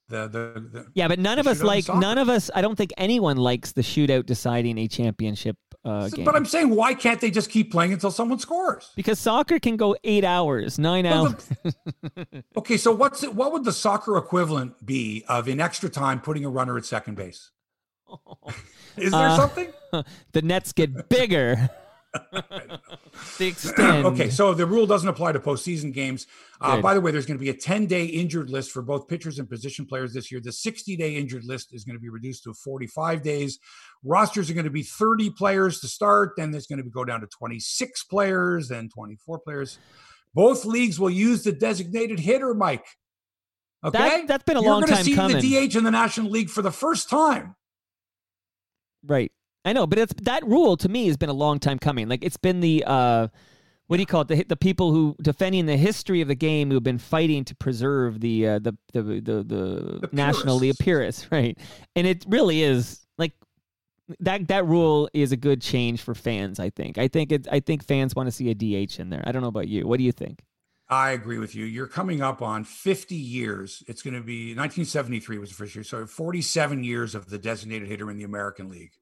The, the, the yeah, but none of us like none of us. I don't think anyone likes the shootout deciding a championship uh, so. But I'm saying, why can't they just keep playing until someone scores? Because soccer can go eight hours, nine well, hours. The, okay, so what's it, what would the soccer equivalent be of in extra time putting a runner at second base? Is there uh, something? The nets get bigger. the extent. Okay, so the rule doesn't apply to postseason games. Uh, by the way, there's going to be a 10 day injured list for both pitchers and position players this year. The 60 day injured list is going to be reduced to 45 days. Rosters are going to be 30 players to start, then there's going to go down to 26 players, then 24 players. Both leagues will use the designated hitter, Mike. Okay, that, has been a You're long time coming. You're going to see. The DH in the National League for the first time. Right. I know, but it's that rule to me has been a long time coming. Like it's been the uh, what do you call it? The the people who defending the history of the game who've been fighting to preserve the uh, the, the the the the, purists, right? And it really is like that that rule is a good change for fans. I think. I think it. I think fans want to see a DH in there. I don't know about you. What do you think? I agree with you. You're coming up on 50 years. It's going to be 1973 was the first year. So 47 years of the designated hitter in the American League.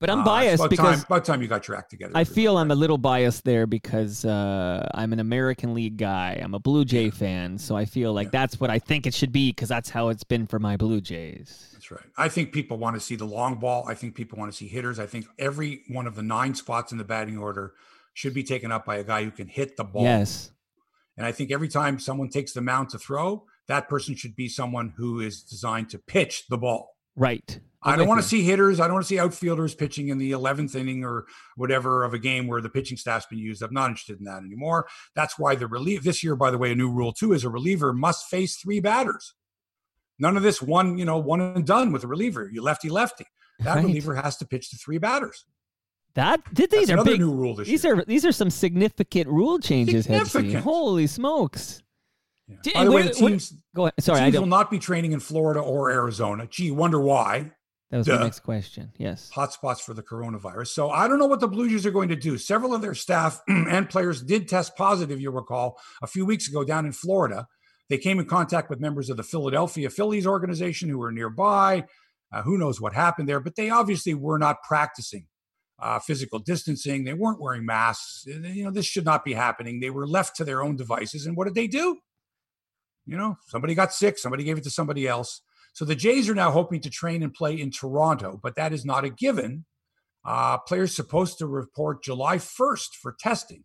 But I'm uh, biased about because time, about time you got your act together. I feel I'm a little biased there because uh, I'm an American League guy. I'm a Blue Jay fan, so I feel like yeah. that's what I think it should be because that's how it's been for my Blue Jays. That's right. I think people want to see the long ball. I think people want to see hitters. I think every one of the nine spots in the batting order should be taken up by a guy who can hit the ball. Yes. And I think every time someone takes the mound to throw, that person should be someone who is designed to pitch the ball. Right. I'm I do not want to see hitters. I don't want to see outfielders pitching in the 11th inning or whatever of a game where the pitching staff's been used. I'm not interested in that anymore. That's why the relief this year, by the way, a new rule too is a reliever must face three batters. None of this one, you know, one and done with a reliever. You lefty lefty. That right. reliever has to pitch to three batters. That these That's are big. New rule this these year. are these are some significant rule changes. Significant. Holy smokes! Yeah. By the way, the teams go ahead. Sorry, teams will not be training in Florida or Arizona. Gee, wonder why. That was Duh. the next question. Yes. Hotspots for the coronavirus. So I don't know what the Blue Jays are going to do. Several of their staff and players did test positive, you'll recall, a few weeks ago down in Florida. They came in contact with members of the Philadelphia Phillies organization who were nearby. Uh, who knows what happened there? But they obviously were not practicing uh, physical distancing. They weren't wearing masks. You know, this should not be happening. They were left to their own devices. And what did they do? You know, somebody got sick, somebody gave it to somebody else. So the Jays are now hoping to train and play in Toronto, but that is not a given. Uh, players supposed to report July 1st for testing.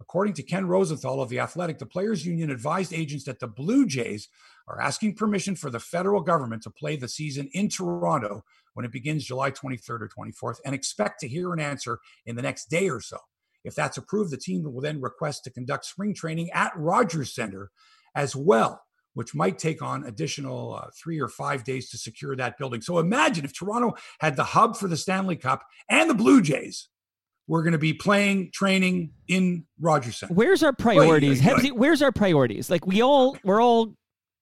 According to Ken Rosenthal of The Athletic, the Players Union advised agents that the Blue Jays are asking permission for the federal government to play the season in Toronto when it begins July 23rd or 24th and expect to hear an answer in the next day or so. If that's approved, the team will then request to conduct spring training at Rogers Center as well, which might take on additional uh, three or five days to secure that building. So imagine if Toronto had the hub for the Stanley Cup and the Blue Jays we're going to be playing training in Rogers Center. Where's our priorities? where's our priorities? Like we all we're all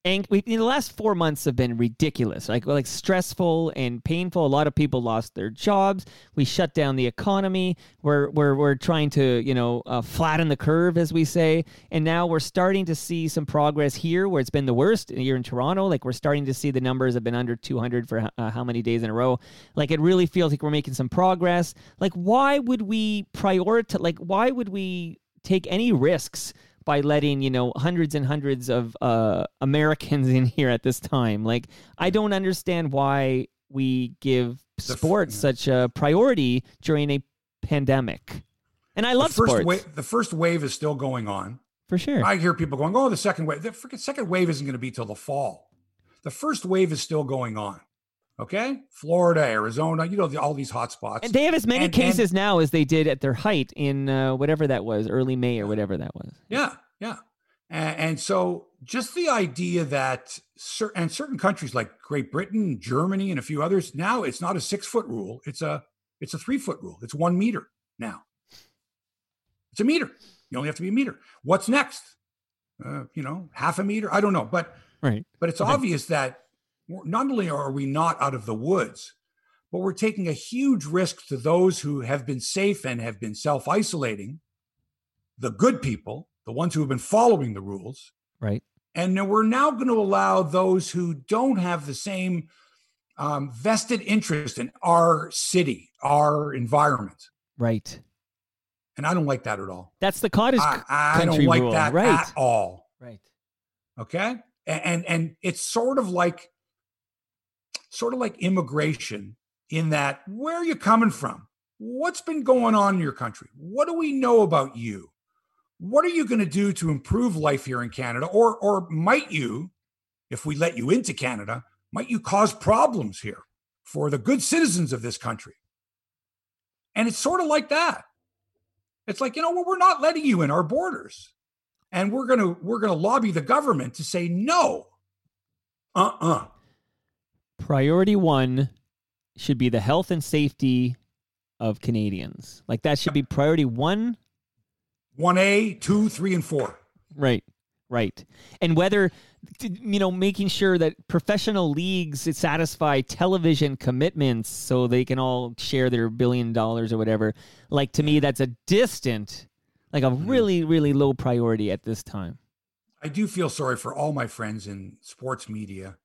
and we, the last four months have been ridiculous, like like stressful and painful. A lot of people lost their jobs. We shut down the economy. We're we're we're trying to you know uh, flatten the curve, as we say, and now we're starting to see some progress here, where it's been the worst here in Toronto. Like we're starting to see the numbers have been under 200 for uh, how many days in a row. Like it really feels like we're making some progress. Like why would we prioritize? Like why would we take any risks? By letting you know hundreds and hundreds of uh, Americans in here at this time. Like, I don't understand why we give sports such a priority during a pandemic. And I love the first sports. Wave, the first wave is still going on. For sure. I hear people going, "Oh, the second wave. The second wave isn't going to be till the fall." The first wave is still going on. Okay, Florida, Arizona, you know the, all these hot spots. And they have as many and, cases and, now as they did at their height in uh, whatever that was, early May or whatever that was. Yeah, yeah. And, and so just the idea that certain and certain countries like Great Britain, Germany, and a few others now it's not a six foot rule; it's a it's a three foot rule. It's one meter now. It's a meter. You only have to be a meter. What's next? Uh, you know, half a meter. I don't know, but right. But it's okay. obvious that not only are we not out of the woods, but we're taking a huge risk to those who have been safe and have been self isolating, the good people, the ones who have been following the rules. Right. And we're now going to allow those who don't have the same um, vested interest in our city, our environment. Right. And I don't like that at all. That's the cottage I, I don't like rule. that right. at all. Right. Okay. And, and and it's sort of like sort of like immigration in that where are you coming from? What's been going on in your country? What do we know about you? What are you going to do to improve life here in Canada? Or, or might you, if we let you into Canada, might you cause problems here for the good citizens of this country? And it's sort of like that. It's like, you know, well, we're not letting you in our borders. And we're gonna we're gonna lobby the government to say no. Uh-uh. Priority one should be the health and safety of Canadians. Like that should be priority one. One A, two, three, and four. Right. Right. And whether you know making sure that professional leagues satisfy television commitments so they can all share their billion dollars or whatever like to me that's a distant like a mm-hmm. really really low priority at this time i do feel sorry for all my friends in sports media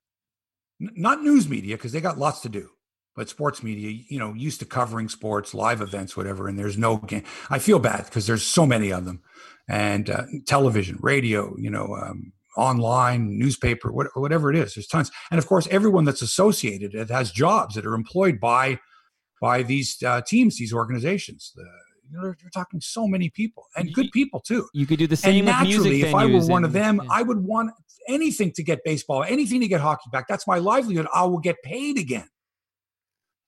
Not news media because they got lots to do but sports media you know used to covering sports live events whatever and there's no game i feel bad because there's so many of them and uh, television radio you know um, online, newspaper, whatever it is. There's tons, and of course, everyone that's associated it has jobs that are employed by by these uh, teams, these organizations. The, you know, you're talking so many people and good people too. You could do the same. And naturally, if I were one of them, yeah. I would want anything to get baseball, anything to get hockey back. That's my livelihood. I will get paid again.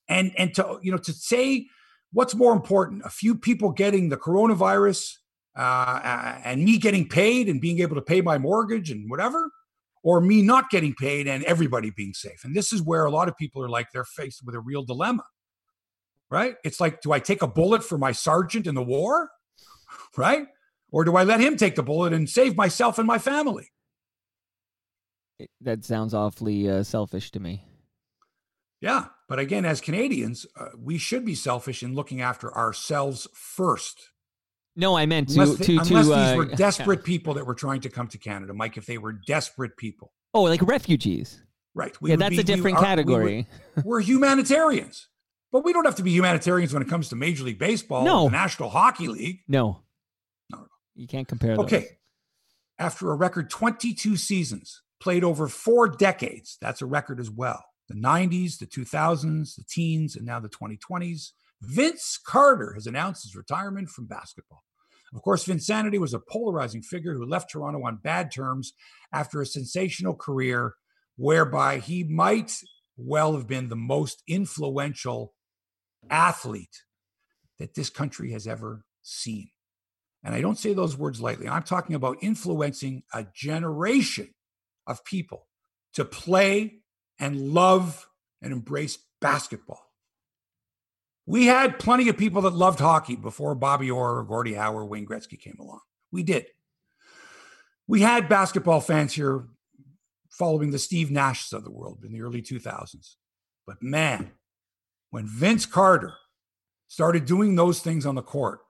And and to you know to say what's more important, a few people getting the coronavirus uh, and me getting paid and being able to pay my mortgage and whatever, or me not getting paid and everybody being safe. And this is where a lot of people are like they're faced with a real dilemma, right? It's like, do I take a bullet for my sergeant in the war, right? Or do I let him take the bullet and save myself and my family? That sounds awfully uh, selfish to me. Yeah. But again, as Canadians, uh, we should be selfish in looking after ourselves first. No, I meant to unless, to, unless to, these uh, were desperate people that were trying to come to Canada, Mike. If they were desperate people, oh, like refugees, right? yeah, that's be, a different we, category. we we're humanitarians, but we don't have to be humanitarians when it comes to Major League Baseball, no, the National Hockey League. No, no, you can't compare. Those. Okay, after a record 22 seasons, played over four decades, that's a record as well. The 90s, the 2000s, the teens, and now the 2020s. Vince Carter has announced his retirement from basketball. Of course, Vinsanity was a polarizing figure who left Toronto on bad terms after a sensational career whereby he might well have been the most influential athlete that this country has ever seen. And I don't say those words lightly. I'm talking about influencing a generation of people to play and love and embrace basketball. We had plenty of people that loved hockey before Bobby Orr, Gordie Howe, Wayne Gretzky came along. We did. We had basketball fans here following the Steve Nashes of the world in the early 2000s. But man, when Vince Carter started doing those things on the court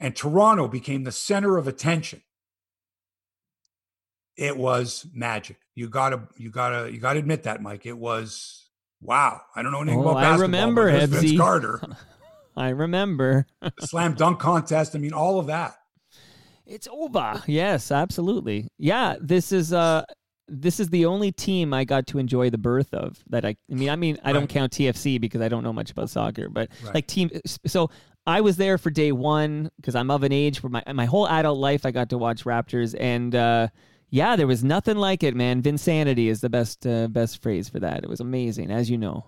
and Toronto became the center of attention, it was magic. You gotta, you gotta, you gotta admit that, Mike. It was Wow, I don't know anything oh, about basketball. I remember Vince Carter. I remember slam dunk contest. I mean, all of that. It's over. Yes, absolutely. Yeah, this is uh this is the only team I got to enjoy the birth of that I I mean I mean I right. don't count TFC because I don't know much about soccer, but right. like team so I was there for day 1 because I'm of an age where my my whole adult life I got to watch Raptors and uh Yeah, there was nothing like it, man. Vinsanity is the best uh, best phrase for that. It was amazing, as you know.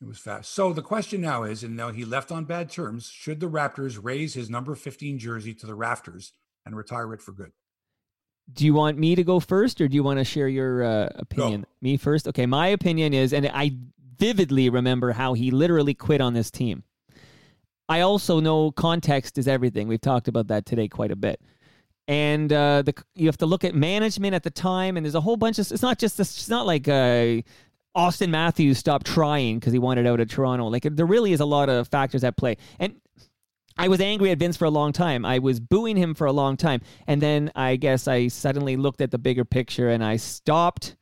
It was fast. So the question now is, and now he left on bad terms, should the Raptors raise his number 15 jersey to the rafters and retire it for good? Do you want me to go first or do you want to share your uh, opinion? Go. Me first? Okay, my opinion is, and I vividly remember how he literally quit on this team. I also know context is everything. We've talked about that today quite a bit. And uh, the you have to look at management at the time, and there's a whole bunch of. It's not just this. It's not like uh, Auston Matthews stopped trying because he wanted out of Toronto. Like there really is a lot of factors at play. And I was angry at Vince for a long time. I was booing him for a long time. And then I guess I suddenly looked at the bigger picture and I stopped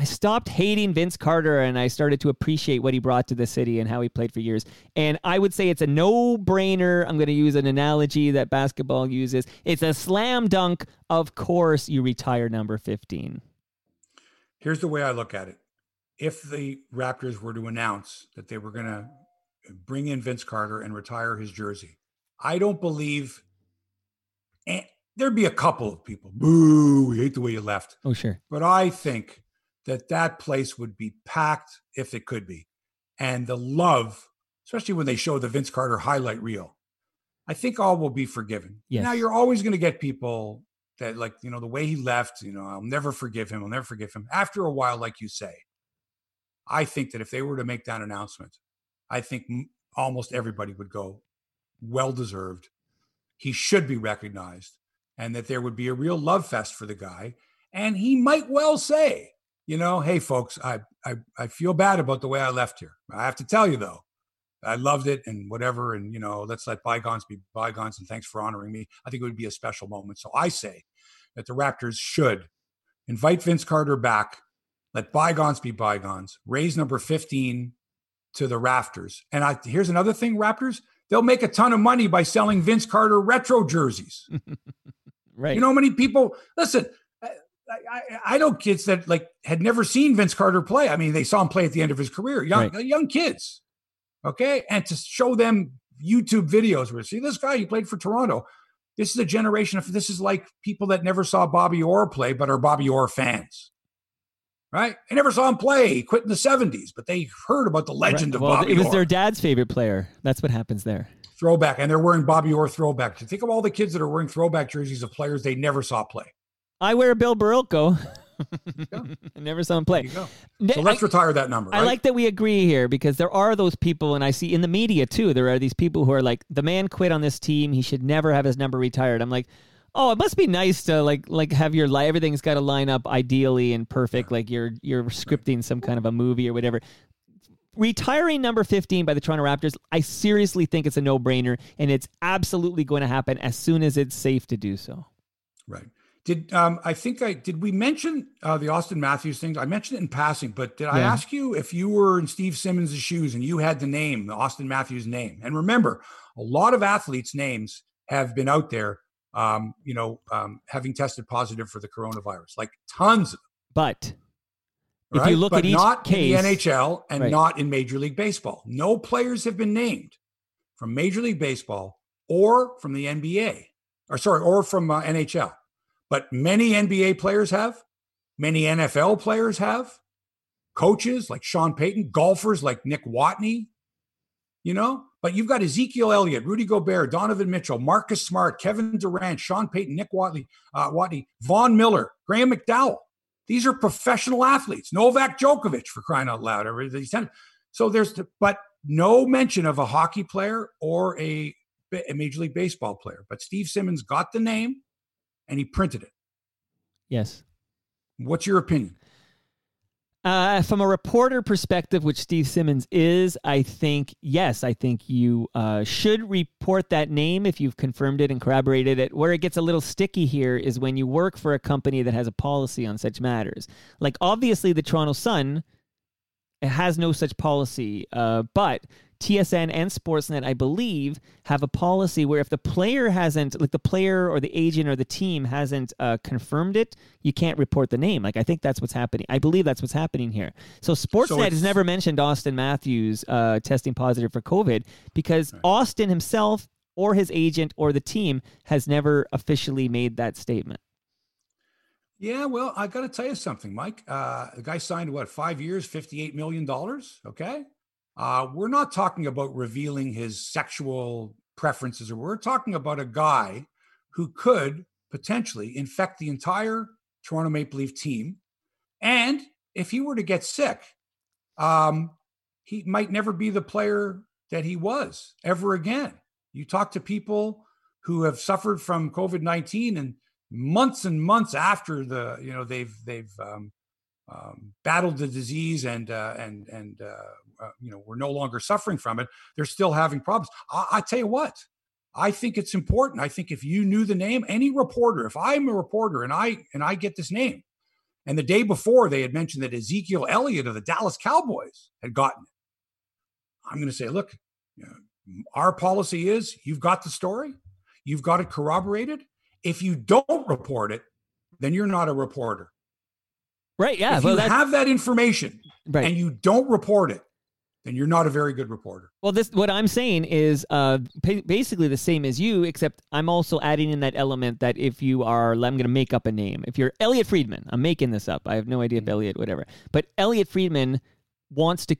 I stopped hating Vince Carter and I started to appreciate what he brought to the city and how he played for years. And I would say it's a no-brainer. I'm going to use an analogy that basketball uses. It's a slam dunk. Of course, you retire number 15. Here's the way I look at it. If the Raptors were to announce that they were going to bring in Vince Carter and retire his jersey. I don't believe and there'd be a couple of people, boo, we hate the way you left. Oh, sure. But I think that that place would be packed if it could be. And the love, especially when they show the Vince Carter highlight reel, I think all will be forgiven. Yes. Now, you're always going to get people that, like, you know, the way he left, you know, I'll never forgive him. I'll never forgive him. After a while, like you say, I think that if they were to make that announcement, I think almost everybody would go, well deserved. He should be recognized, and that there would be a real love fest for the guy. And he might well say, you know, hey, folks, I, I, I feel bad about the way I left here. I have to tell you, though, I loved it and whatever. And, you know, let's let bygones be bygones. And thanks for honoring me. I think it would be a special moment. So I say that the Raptors should invite Vince Carter back, let bygones be bygones, raise number 15 to the rafters. And I, here's another thing, Raptors, they'll make a ton of money by selling Vince Carter retro jerseys. right. You know how many people listen. I, I, I, know kids that like had never seen Vince Carter play. I mean, they saw him play at the end of his career, young right. young kids. Okay, and to show them YouTube videos where see this guy, he played for Toronto. This is a generation of this is like people that never saw Bobby Orr play but are Bobby Orr fans right? I never saw him play. He quit in the 70s, but they heard about the legend right. of well, Bobby It was Orr. their dad's favorite player. That's what happens there. Throwback. And they're wearing Bobby Orr throwback. To Think of all the kids that are wearing throwback jerseys of players they never saw play. I wear a Bill Barilko. I never saw him play. So let's I, retire that number. Right? I like that we agree here because there are those people, and I see in the media too, there are these people who are like, the man quit on this team. He should never have his number retired. I'm like, Oh, it must be nice to like like have your life. Everything's got to line up ideally and perfect, like you're you're scripting some kind of a movie or whatever. Retiring number 15 by the Toronto Raptors, I seriously think it's a no brainer, and it's absolutely going to happen as soon as it's safe to do so. Right. Did um, I think I did we mention uh, the Auston Matthews thing? I mentioned it in passing, but did I ask you if you were in Steve Simmons' shoes and you had the name, the Auston Matthews name? And remember, a lot of athletes' names have been out there um, you know, um, having tested positive for the coronavirus, like tons of them. But if right? you look but at each not case, in the NHL and right. not in Major League Baseball, no players have been named from Major League Baseball or from the NBA, or sorry, or from uh, NHL. But many NBA players have, many NFL players have, coaches like Sean Payton, golfers like Nick Watney, you know, but you've got Ezekiel Elliott, Rudy Gobert, Donovan Mitchell, Marcus Smart, Kevin Durant, Sean Payton, Nick Watley, uh, Watney, Von Miller, Graham McDowell. These are professional athletes. Novak Djokovic, for crying out loud. So there's, but no mention of a hockey player or a, a Major League Baseball player. But Steve Simmons got the name and he printed it. Yes. What's your opinion? Uh, from a reporter perspective, which Steve Simmons is, I think, yes, I think you uh, should report that name if you've confirmed it and corroborated it. Where it gets a little sticky here is when you work for a company that has a policy on such matters. Like, obviously, the Toronto Sun has no such policy, uh, but TSN and Sportsnet, I believe, have a policy where if the player hasn't, like the player or the agent or the team hasn't uh, confirmed it, you can't report the name. Like I think that's what's happening. I believe that's what's happening here. So Sportsnet so has never mentioned Auston Matthews uh, testing positive for COVID because right. Auston himself or his agent or the team has never officially made that statement. Yeah, well, I got to tell you something, Mike. Uh, the guy signed what five years, fifty-eight million dollars. Okay, uh, we're not talking about revealing his sexual preferences, or we're talking about a guy who could potentially infect the entire Toronto Maple Leaf team, and if he were to get sick, um, he might never be the player that he was ever again. You talk to people who have suffered from COVID nineteen and months and months after the you know they've they've um, um, battled the disease and uh, and and uh, uh, you know we're no longer suffering from it. They're still having problems. I, I tell you what, I think it's important. I think if you knew the name, any reporter, if I'm a reporter and I and I get this name, and the day before they had mentioned that Ezekiel Elliott of the Dallas Cowboys had gotten it, I'm going to say, look, you know, our policy is you've got the story, you've got it corroborated if you don't report it, then you're not a reporter. Right. Yeah. If well, you have that information right. and you don't report it, then you're not a very good reporter. Well, this what I'm saying is uh, basically the same as you, except I'm also adding in that element that if you are, I'm going to make up a name. If you're Elliotte Friedman, I'm making this up. I have no idea if mm-hmm. Elliotte, whatever, but Elliotte Friedman wants to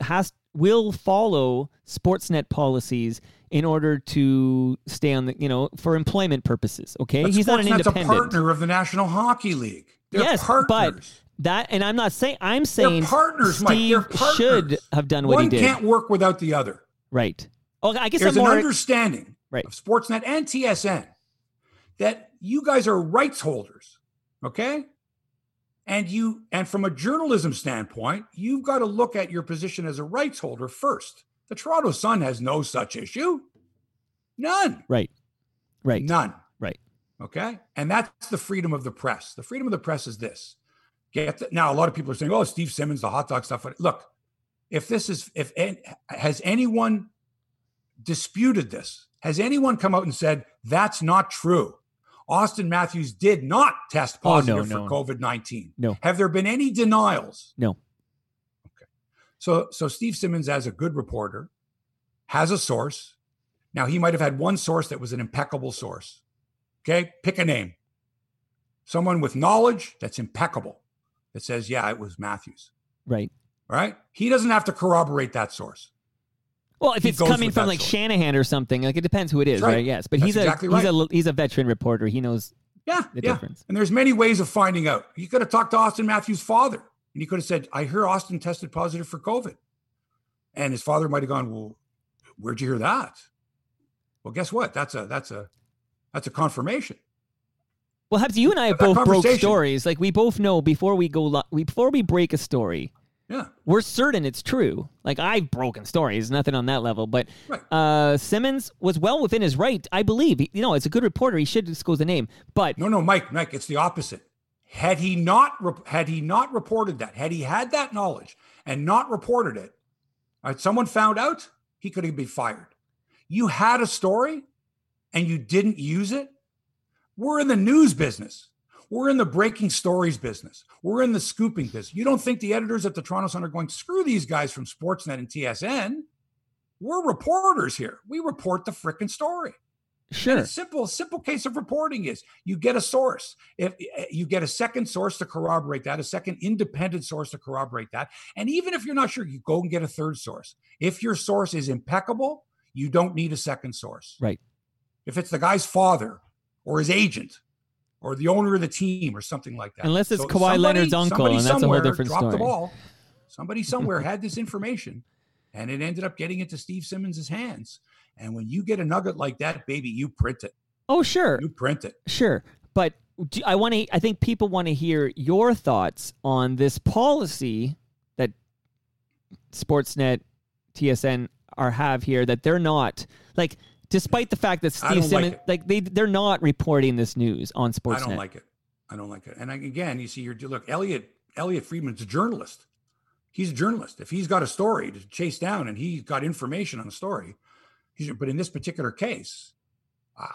has will follow Sportsnet policies in order to stay on the, you know, for employment purposes. Okay, but he's not an independent. a partner of the National Hockey League. They're yes, partners. but that, and I'm not saying I'm saying They're partners. Steve Mike. Partners. should have done what One he did. One can't work without the other. Right. Oh, I guess there's I'm more, an understanding right. of Sportsnet and TSN that you guys are rights holders. Okay. And you, and from a journalism standpoint, you've got to look at your position as a rights holder first. The Toronto Sun has no such issue. None. Right. Right. None. Right. Okay. And that's the freedom of the press. The freedom of the press is this. Get the, now a lot of people are saying, "Oh, Steve Simmons, the hot dog stuff." Look, if this is if has anyone disputed this? Has anyone come out and said that's not true? Auston Matthews did not test positive oh, no, for no. COVID nineteen. No. Have there been any denials? No. Okay. So so Steve Simmons, as a good reporter, has a source. Now he might have had one source that was an impeccable source. Okay, pick a name. Someone with knowledge that's impeccable that says, yeah, it was Matthews. Right. Right. He doesn't have to corroborate that source. Well, if he it's coming from like source. Shanahan or something, like it depends who it is, right? right? Yes, but That's he's exactly a right. he's a he's a veteran reporter. He knows yeah, the yeah. difference. And there's many ways of finding out. He could have talked to Auston Matthews' father, and he could have said, "I hear Auston tested positive for COVID," and his father might have gone, "Well, where'd you hear that?" Well, guess what? That's a that's a that's a confirmation. Well, Habs, you and I have both broke stories. Like we both know before we go lo- we before we break a story, yeah. We're certain it's true. Like I've broken stories, nothing on that level. But right. uh, Simmons was well within his right, I believe. you know, it's a good reporter. He should disclose the name. But no, no, Mike, Mike, it's the opposite. Had he not had he not reported that, had he had that knowledge and not reported it, right, someone found out, he could have been fired. You had a story and you didn't use it. We're in the news business. We're in the breaking stories business. We're in the scooping business. You don't think the editors at the Toronto Sun are going, screw these guys from Sportsnet and TSN. We're reporters here. We report the freaking story. Sure. Simple, simple case of reporting is you get a source. If eh, you get a second source to corroborate that, a second independent source to corroborate that, and even if you're not sure, you go and get a third source. If your source is impeccable, you don't need a second source. Right. If it's the guy's father or his agent or the owner of the team or something like that. Unless it's so Kawhi somebody, Leonard's uncle, and that's a whole different dropped story. The ball. Somebody somewhere had this information, and it ended up getting into Steve Simmons' hands. And when you get a nugget like that, baby, you print it. Oh, sure. You print it. Sure. But I want to. I think people want to hear your thoughts on this policy that Sportsnet, TSN are have here. That they're not like despite the fact that Steve Simmons, like, like, they they're not reporting this news on Sportsnet. I don't like it. I don't like it. And again, you see, you're look, Elliot Elliotte Friedman's a journalist. He's a journalist. If he's got a story to chase down and he's got information on a story, but in this particular case,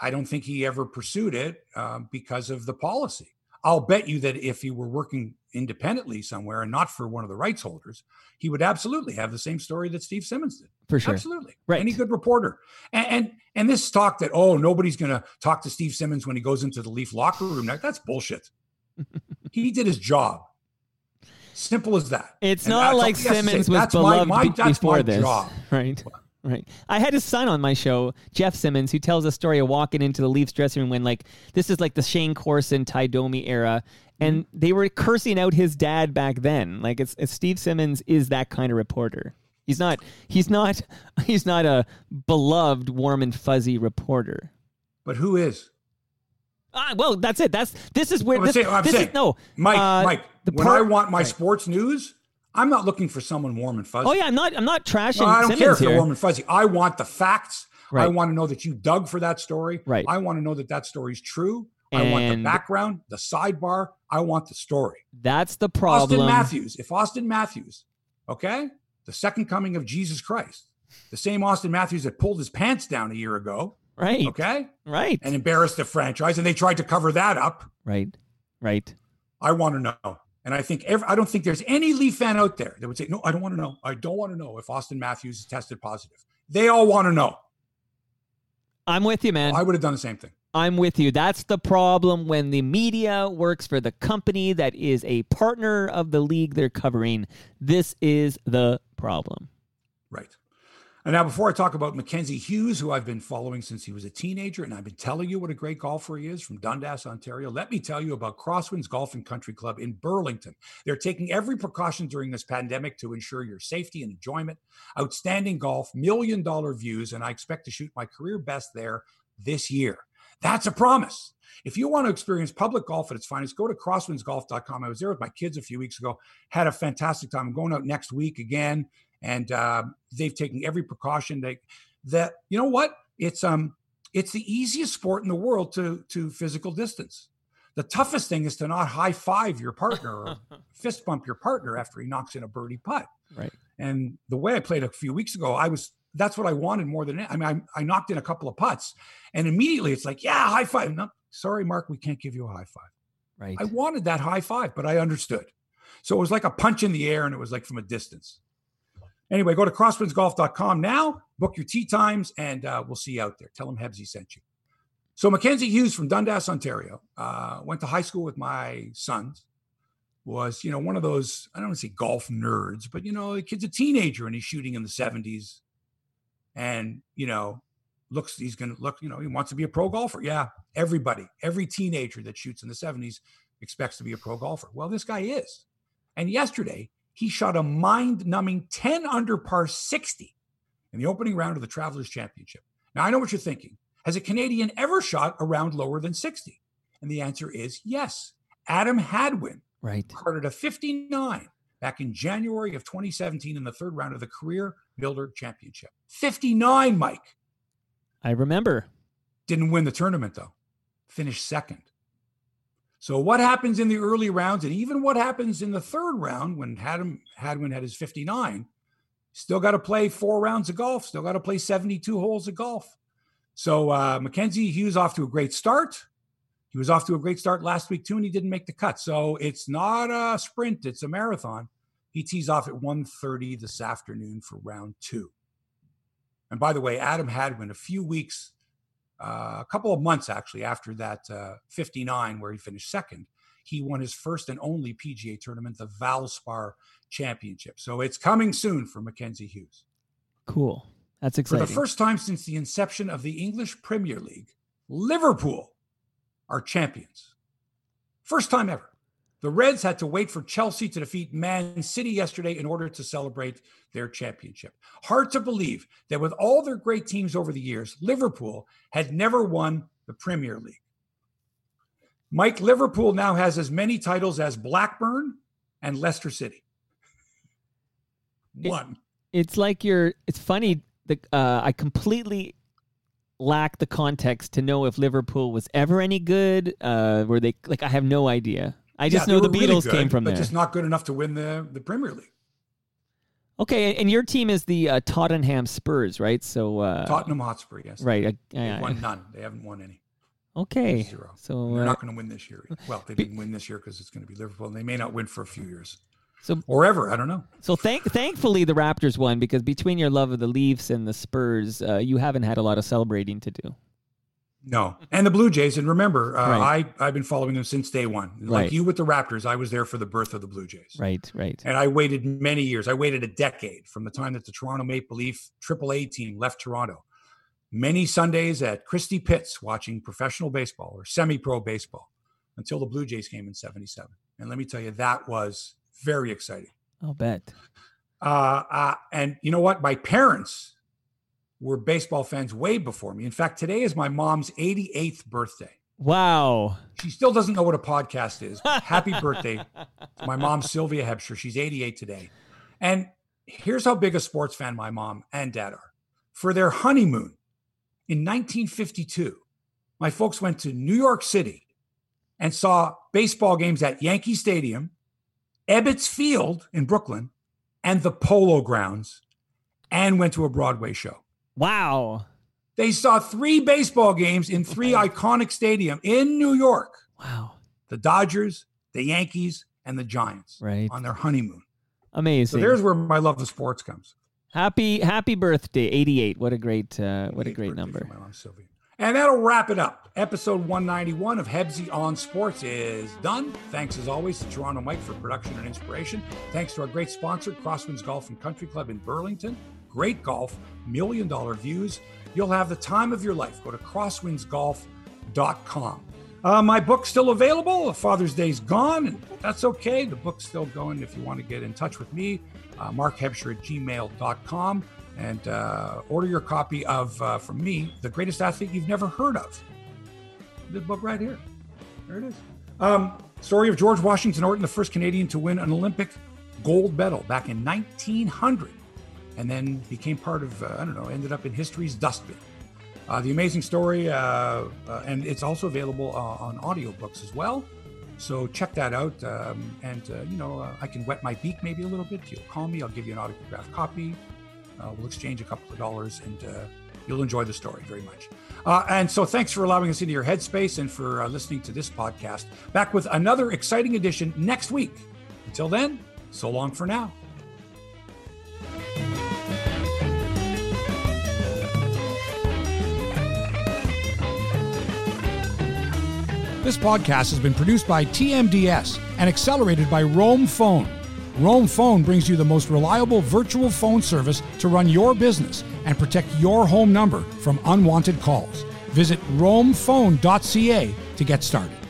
I don't think he ever pursued it um, because of the policy. I'll bet you that if he were working independently somewhere and not for one of the rights holders, he would absolutely have the same story that Steve Simmons did. For sure. Absolutely. Right. Any good reporter. And and, and this talk that, oh, nobody's gonna talk to Steve Simmons when he goes into the Leaf locker room, now, that's bullshit. he did his job. Simple as that. It's and not like Simmons was beloved my, my, before this, job. right? Right. I had his son on my show, Jeff Simmons, who tells a story of walking into the Leafs dressing room when like this is like the Shayne Corson Ty Domi era, and mm-hmm. they were cursing out his dad back then. Like it's, it's Steve Simmons is that kind of reporter. He's not. He's not. He's not a beloved, warm and fuzzy reporter. But who is? Ah, well, that's it. That's this is where I'm this, saying, I'm this saying, is no Mike. Uh, Mike, when I want my right. sports news, I'm not looking for someone warm and fuzzy. Oh yeah, I'm not. I'm not trashing. No, I don't Simmons care if here. you're warm and fuzzy. I want the facts. Right. I want to know that you dug for that story. Right. I want to know that that story is true. And I want the background, the sidebar. I want the story. That's the problem. Auston Matthews. If Auston Matthews, okay, the second coming of Jesus Christ, the same Auston Matthews that pulled his pants down a year ago, right? Okay, right, and embarrassed the franchise, and they tried to cover that up, right, right. I want to know. And I think every, I don't think there's any Leaf fan out there that would say, no, I don't want to know. I don't want to know if Auston Matthews is tested positive. They all want to know. I'm with you, man. I would have done the same thing. I'm with you. That's the problem when the media works for the company that is a partner of the league they're covering. This is the problem. Right. And now, before I talk about Mackenzie Hughes, who I've been following since he was a teenager, and I've been telling you what a great golfer he is from Dundas, Ontario, let me tell you about Crosswinds Golf and Country Club in Burlington. They're taking every precaution during this pandemic to ensure your safety and enjoyment. Outstanding golf, million dollar views, and I expect to shoot my career best there this year. That's a promise. If you want to experience public golf at its finest, go to crosswindsgolf.com. I was there with my kids a few weeks ago, had a fantastic time. I'm going out next week again and uh, they've taken every precaution. They that you know what it's um it's the easiest sport in the world to to physical distance. The toughest thing is to not high five your partner or fist bump your partner after he knocks in a birdie putt. Right. And the way I played a few weeks ago, I was that's what I wanted more than I mean. I, I knocked in a couple of putts, and immediately it's like, yeah, high five. No, sorry, Mark, we can't give you a high five. Right. I wanted that high five, but I understood. So it was like a punch in the air, and it was like from a distance. Anyway, go to crosswindsgolf.com now, book your tee times, and uh, we'll see you out there. Tell them Hebsy sent you. So Mackenzie Hughes from Dundas, Ontario, uh, went to high school with my sons. Was you know one of those I don't want to say golf nerds, but you know the kid's a teenager and he's shooting in the 70s, and you know looks he's going to look you know he wants to be a pro golfer. Yeah, everybody, every teenager that shoots in the 70s expects to be a pro golfer. Well, this guy is, and yesterday he shot a mind numbing 10 under par 60 in the opening round of the Travelers Championship. Now, I know what you're thinking. Has a Canadian ever shot a round lower than 60? And the answer is yes. Adam Hadwin right. carded a 59 back in January of 2017 in the third round of the Career Builder Championship. 59, Mike. I remember. Didn't win the tournament, though. Finished second. So what happens in the early rounds, and even what happens in the third round when Hadwin, Hadwin had his 59, still got to play four rounds of golf, still got to play 72 holes of golf. So uh, Mackenzie Hughes off to a great start. He was off to a great start last week too, and he didn't make the cut. So it's not a sprint; it's a marathon. He tees off at 1:30 this afternoon for round two. And by the way, Adam Hadwin, a few weeks uh, a couple of months actually after that uh, 59 where he finished second he won his first and only pga tournament the valspar championship. So it's coming soon for mackenzie hughes. Cool. That's exciting for the first time since the inception of the english premier league liverpool are champions. First time ever the Reds had to wait for Chelsea to defeat Man City yesterday in order to celebrate their championship. Hard to believe that with all their great teams over the years, Liverpool had never won the Premier League. Mike, Liverpool now has as many titles as Blackburn and Leicester City. One. It, it's like you're, it's funny. The, uh, I completely lack the context to know if Liverpool was ever any good. Uh, were they like I have no idea. I just yeah, know the Beatles really good, came from but there. just not good enough to win the the Premier League. Okay, and your team is the uh, Tottenham Spurs, right? So uh, Tottenham Hotspur, yes. Right. Uh, won none. They haven't won any. Okay. Zero. So they're not going to win this year. Well, they didn't win this year because it's going to be Liverpool, and they may not win for a few years. So or ever, I don't know. So thank thankfully the Raptors won because between your love of the Leafs and the Spurs, uh, you haven't had a lot of celebrating to do. No, and the Blue Jays. And remember, uh, right. I I've been following them since day one. Like right. you with the Raptors, I was there for the birth of the Blue Jays. Right, right. And I waited many years. I waited a decade from the time that the Toronto Maple Leaf AAA team left Toronto. Many Sundays at Christie Pitts watching professional baseball or semi-pro baseball until the Blue Jays came in '77. And let me tell you, that was very exciting. I'll bet. Uh, uh, and you know what? My parents were baseball fans way before me. In fact, today is my mom's 88th birthday. Wow. She still doesn't know what a podcast is. Happy birthday to my mom, Sylvia Hebscher. She's 88 today. And here's how big a sports fan my mom and dad are. For their honeymoon in 1952, my folks went to New York City and saw baseball games at Yankee Stadium, Ebbets Field in Brooklyn, and the Polo Grounds, and went to a Broadway show. Wow. They saw three baseball games in three iconic stadiums in New York. Wow. The Dodgers, the Yankees, and the Giants. Right. On their honeymoon. Amazing. So there's where my love of sports comes. Happy happy birthday, 88. What a great uh, what a great number. My mom, Sylvia. And that'll wrap it up. Episode 191 of Hebsy on Sports is done. Thanks as always to Toronto Mike for production and inspiration. Thanks to our great sponsor, Crosswinds Golf and Country Club in Burlington great golf, million dollar views. You'll have the time of your life. Go to crosswindsgolf.com. Uh, my book's still available. Father's Day's gone, and that's okay. The book's still going if you want to get in touch with me. Uh, markhebscher at gmail.com and uh, order your copy of, uh, from me, The Greatest Athlete You've Never Heard of. The book right here. There it is. Um, story of George Washington Orton, the first Canadian to win an Olympic gold medal back in 1900 and then became part of, uh, I don't know, ended up in history's dustbin. Uh, the amazing story, uh, uh and it's also available uh, on audiobooks as well. So check that out. Um, and, uh, you know, I can wet my beak maybe a little bit. You'll call me, I'll give you an autographed copy. we'll exchange a couple of dollars and you'll enjoy the story very much. and so thanks for allowing us into your headspace and for listening to this podcast. Back with another exciting edition next week. Until then, so long for now. This podcast has been produced by TMDS and accelerated by Roam Phone. Roam Phone brings you the most reliable virtual phone service to run your business and protect your home number from unwanted calls. Visit roamphone.ca to get started.